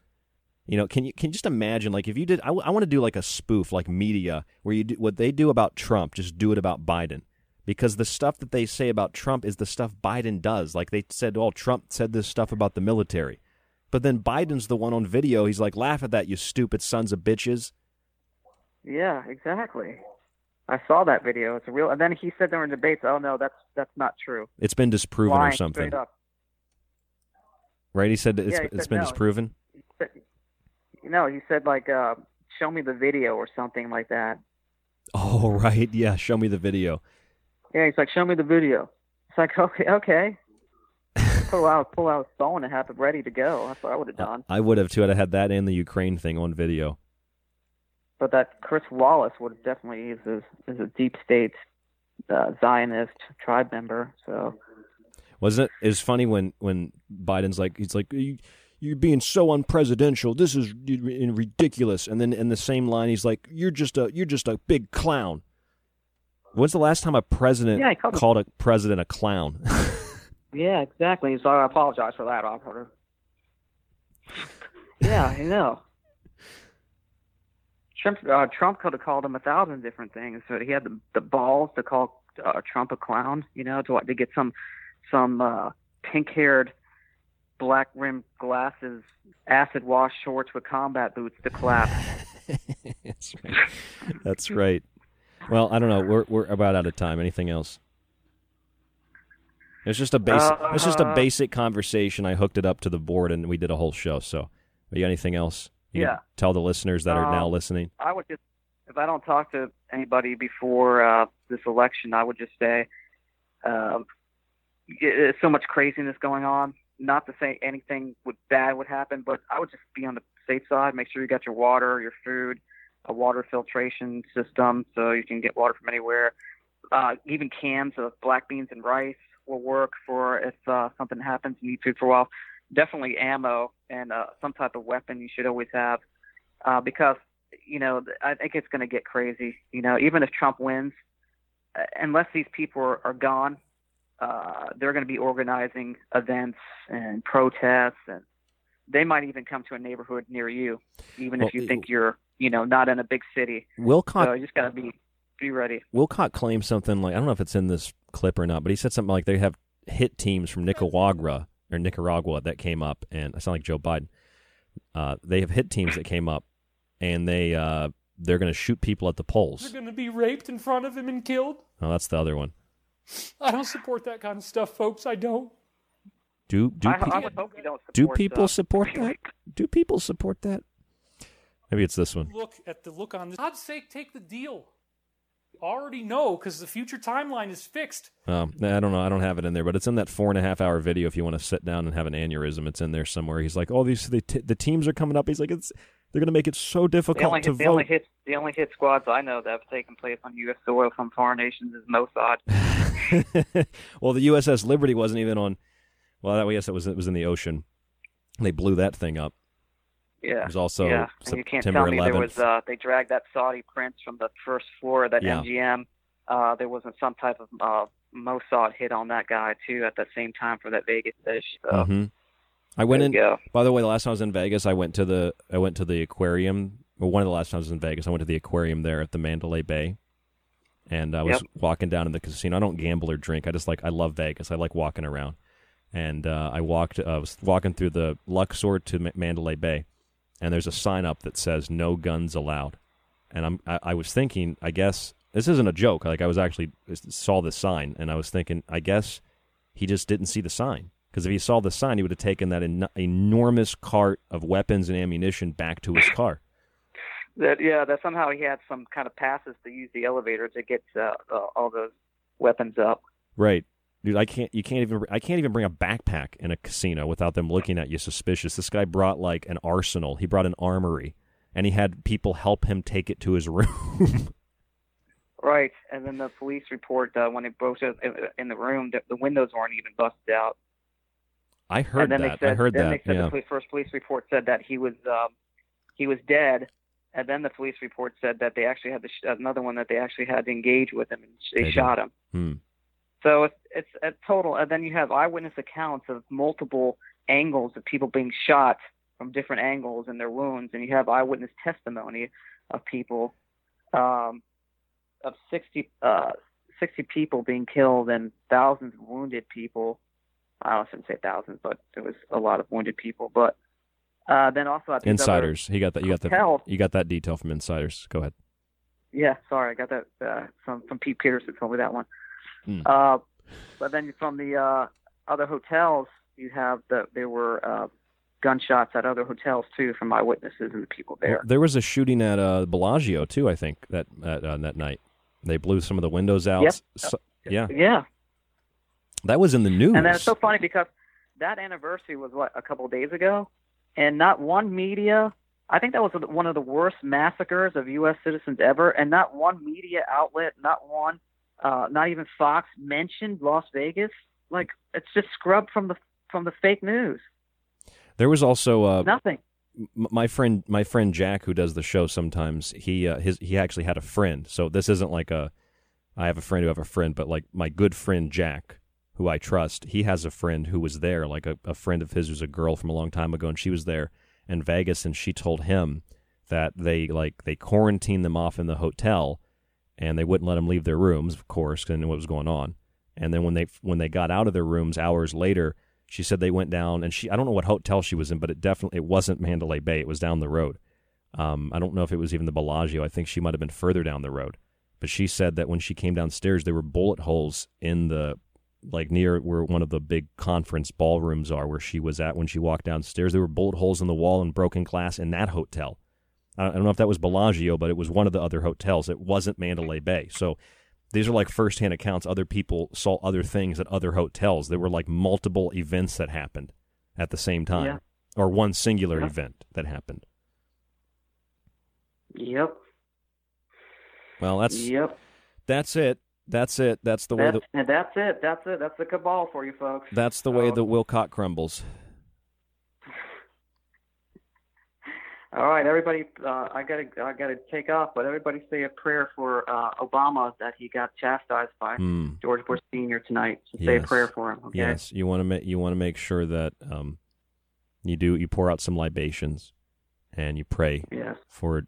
You know, can you can you just imagine like if you did? I, want to do like a spoof, like media, where you do what they do about Trump, just do it about Biden, because the stuff that they say about Trump is the stuff Biden does. Like they said, oh, Trump said this stuff about the military, but then Biden's the one on video. He's like, laugh at that, you stupid sons of bitches. Yeah, exactly. I saw that video. It's a real. And then he said during debates, "Oh no, that's that's not true." It's been disproven Lying or something, right? He said it's Yeah, he it's said been no. disproven. He said- No, he said like, uh, "Show me the video" or something like that. Oh, right, yeah. Show me the video. Yeah, he's like, "Show me the video." It's like, okay, okay. pull out pull out his phone and have it ready to go. That's what I would have done. I would have too. I'd have had that and the Ukraine thing on video. But that Chris Wallace would have definitely is a, is a deep state uh, Zionist tribe member. So Wasn't it? It's funny when when Biden's like he's like you, you're being so unpresidential. This is ridiculous. And then in the same line, he's like, "You're just a you're just a big clown." When's the last time a president Yeah, called called a president a clown? yeah, exactly. So I apologize for that, operator. yeah, I know. Trump uh, Trump could have called him a thousand different things, but he had the the balls to call uh, Trump a clown. You know, to to get some some uh, pink haired, black rimmed glasses, acid wash shorts with combat boots to clap. That's right. That's right. Well, I don't know. We're we're about out of time. Anything else? It's just a basic. it's just a Uh, basic conversation. I hooked it up to the board, and we did a whole show. So, you anything else? You Yeah. Tell the listeners that are now Um, listening. I would just, if I don't talk to anybody before uh, this election, I would just say, um, so much craziness going on. Not to say anything would bad would happen, but I would just be on the safe side. Make sure you got your water, your food, a water filtration system so you can get water from anywhere. Uh, even cans of black beans and rice will work for if uh, something happens. You need food for a while. Definitely ammo and uh, some type of weapon you should always have uh, because you know I think it's going to get crazy. You know, even if Trump wins, uh, unless these people are, are gone, uh, they're going to be organizing events and protests, and they might even come to a neighborhood near you, even Well, if you think you're you know not in a big city. Wilcock- so you just got to be be ready. Wilcock claimed something like I don't know if it's in this clip or not, but he said something like they have hit teams from Nicaragua or Nicaragua that came up, and I sound like Joe Biden. Uh, they have hit teams that came up, and they uh, they're going to shoot people at the polls. They're going to be raped in front of him and killed. Oh, that's the other one. I don't support that kind of stuff, folks. I don't. Do do I, pe- I would hope you don't. do people uh, support that? Do people support that? Maybe it's this one. Look at the look on this. God's sake, take the deal. Already know because the future timeline is fixed. Um, I don't know. I don't have it in there, but it's in that four and a half hour video. If you want to sit down and have an aneurysm, it's in there somewhere. He's like, "Oh, these the, t- the teams are coming up." He's like, "It's they're going to make it so The difficult only, to the vote." only hit the only hit squads I know that have taken place on U.S. soil from foreign nations is Mossad. well, the USS Liberty wasn't even on. Well, I guess it was it was in the ocean. They blew that thing up. Yeah. It was also yeah. And you can't September tell me there was uh, they dragged that Saudi prince from the first floor of that Yeah. MGM. Uh, there wasn't some type of uh, Mossad hit on that guy too at that same time for that Vegas fish. So Mhm. I went in. go. By the way, the last time I was in Vegas, I went to the I went to the aquarium. Well, one of the last times I was in Vegas, I went to the aquarium there at the Mandalay Bay, and I was Yep. walking down in the casino. I don't gamble or drink. I just like I love Vegas. I like walking around, and uh, I walked. uh, I was walking through the Luxor to Ma- Mandalay Bay, and there's a sign up that says "No guns allowed," and I'm I, I was thinking, I guess this isn't a joke. Like I was actually saw this sign, and I was thinking, I guess he just didn't see the sign. Because if he saw the sign, he would have taken that en- enormous cart of weapons and ammunition back to his car. that yeah, that somehow he had some kind of passes to use the elevator to get uh, uh, all those weapons up. Right, dude. I can't. You can't even. I can't even bring a backpack in a casino without them looking at you suspicious. This guy brought like an arsenal. He brought an armory, and he had people help him take it to his room. Right, and then the police report uh, when it broke in in the room, the, the windows weren't even busted out. I heard and then that. They said, I heard then that. They said Yeah. the police, first police report said that he was um, he was dead, and then the police report said that they actually had to sh- another one that they actually had to engage with him and they, They did. shot him. Hmm. So it's it's a total, and then you have eyewitness accounts of multiple angles of people being shot from different angles and their wounds, and you have eyewitness testimony of people um, of 60, uh, 60 people being killed and thousands of wounded people. I shouldn't say thousands, but there was a lot of wounded people. But uh, then also at Insiders. He got that. You got that. You got that detail from insiders. Go ahead. Yeah, sorry, I got that uh, from from Pete Peterson told me that one. Hmm. Uh, but then from the uh, other hotels, you have the there were uh, gunshots at other hotels too from eyewitnesses and the people there. Well, there was a shooting at uh, Bellagio too. I think that that uh, that night they blew some of the windows out. Yep. So- yeah, Yeah, that was in the news. and that's so funny because that anniversary was what a couple of days ago, and not one media. I think that was one of the worst massacres of U.S. citizens ever, and not one media outlet, not one, uh, not even Fox mentioned Las Vegas. Like it's just scrubbed from the from the fake news. There was also uh, Nothing. my friend my friend Jack who does the show sometimes he uh, his he actually had a friend so this isn't like a I have a friend who have a friend but like my good friend Jack who I trust he has a friend who was there like a, a friend of his who's a girl from a long time ago and she was there in Vegas and she told him that they like they quarantined them off in the hotel and they wouldn't let them leave their rooms of course because they knew what was going on and then when they when they got out of their rooms hours later she said they went down and she I don't know what hotel she was in, but it definitely it wasn't Mandalay Bay. It was down the road. Um, I don't know if it was even the Bellagio. I think she might have been further down the road. But she said that when she came downstairs, there were bullet holes in the like near where one of the big conference ballrooms are, where she was at when she walked downstairs. There were bullet holes in the wall and broken glass in that hotel. I don't, know if that was Bellagio, but it was one of the other hotels. It wasn't Mandalay Bay. So these are like firsthand accounts. Other people saw other things at other hotels. There were like multiple events that happened at the same time, Yeah. or one singular Yeah. event that happened. Yep. Well, that's Yep. that's it. That's it. That's the way That's, the and that's it. That's it. That's the cabal for you folks. that's the way the Wilcock crumbles. All right, everybody. Uh, I gotta, I gotta take off, but everybody say a prayer for uh, Obama that he got chastised by Hmm. George Bush Senior tonight. So say a prayer for him. Okay. Yes, you want to make you want to make sure that um, you do you pour out some libations, and you pray Yes. for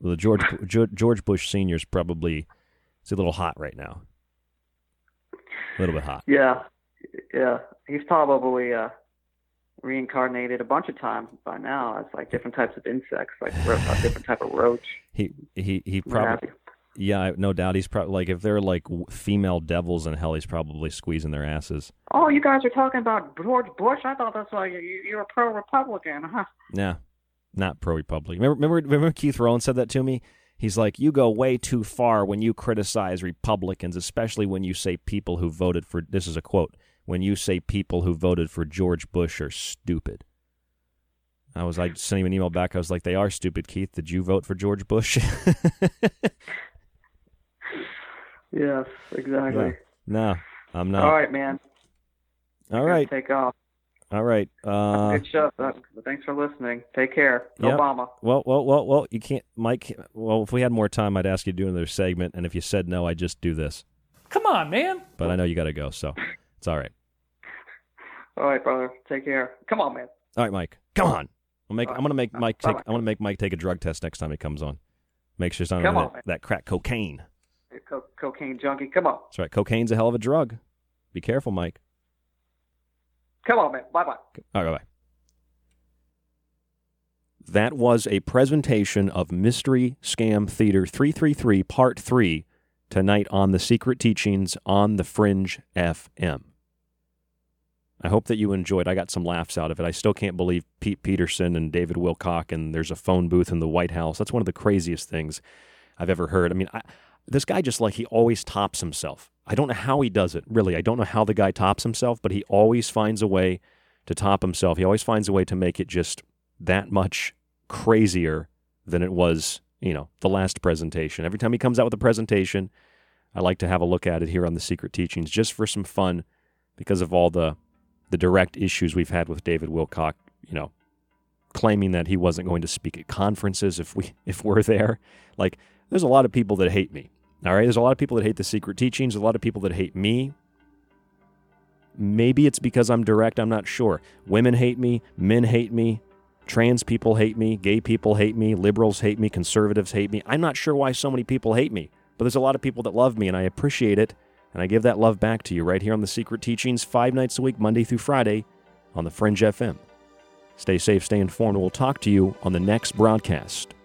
the George George George Bush Senior is probably it's a little hot right now, a little bit hot. Yeah, yeah. He's probably uh, reincarnated a bunch of times by now as like different types of insects, like a different type of roach. He he he probably yeah, no doubt he's probably like if they're like female devils in hell, he's probably squeezing their asses. Oh, you guys are talking about George Bush? I thought that's why you, you're a pro-Republican, huh? Yeah, not pro Republican. Remember, remember, remember Keith Rowan said that to me. He's like, you go way too far when you criticize Republicans, especially when you say people who voted for. This is a quote. When you say people who voted for George Bush are stupid. I was like, sending him an email back. I was like, they are stupid, Keith. Did you vote for George Bush? Yes, exactly. no, I'm not. All right, man. All right. Take off. All right. Uh, Good show. Uh, Thanks for listening. Take care. Yep. Obama. Well, well, well, well. You can't, Mike. Well, if we had more time, I'd ask you to do another segment, and if you said no, I'd just do this. Come on, man. But I know you got to go, so it's all right. All right, brother. Take care. Come on, man. All right, Mike. Come on. I'll make. I'm gonna make Mike take. Bye-bye. I want to make Mike take a drug test next time he comes on. Make sure it's not Come that, on, that crack cocaine. Co- cocaine junkie. Come on. That's right. Cocaine's a hell of a drug. Be careful, Mike. Come on, man. Bye bye. All right, bye. That was a presentation of Mystery Scam Theater 333 Part 3 tonight on The Secret Teachings on the Fringe FM. I hope that you enjoyed. I got some laughs out of it. I still can't believe Pete Peterson and David Wilcock and there's a phone booth in the White House. That's one of the craziest things I've ever heard. I mean, I, this guy just like he always tops himself. I don't know how he does it, really. I don't know how the guy tops himself, but he always finds a way to top himself. He always finds a way to make it just that much crazier than it was, you know, the last presentation. Every time he comes out with a presentation, I like to have a look at it here on the Secret Teachings just for some fun because of all the the direct issues we've had with David Wilcock, you know, claiming that he wasn't going to speak at conferences if we if we're there. Like there's a lot of people that hate me. All right, there's a lot of people that hate the secret teachings, a lot of people that hate me. Maybe it's because I'm direct, I'm not sure. Women hate me, men hate me, trans people hate me, gay people hate me, liberals hate me, conservatives hate me. I'm not sure why so many people hate me, but there's a lot of people that love me and I appreciate it. And I give that love back to you right here on the Secret Teachings, five nights a week, Monday through Friday on the Fringe FM. Stay safe, stay informed, we'll talk to you on the next broadcast.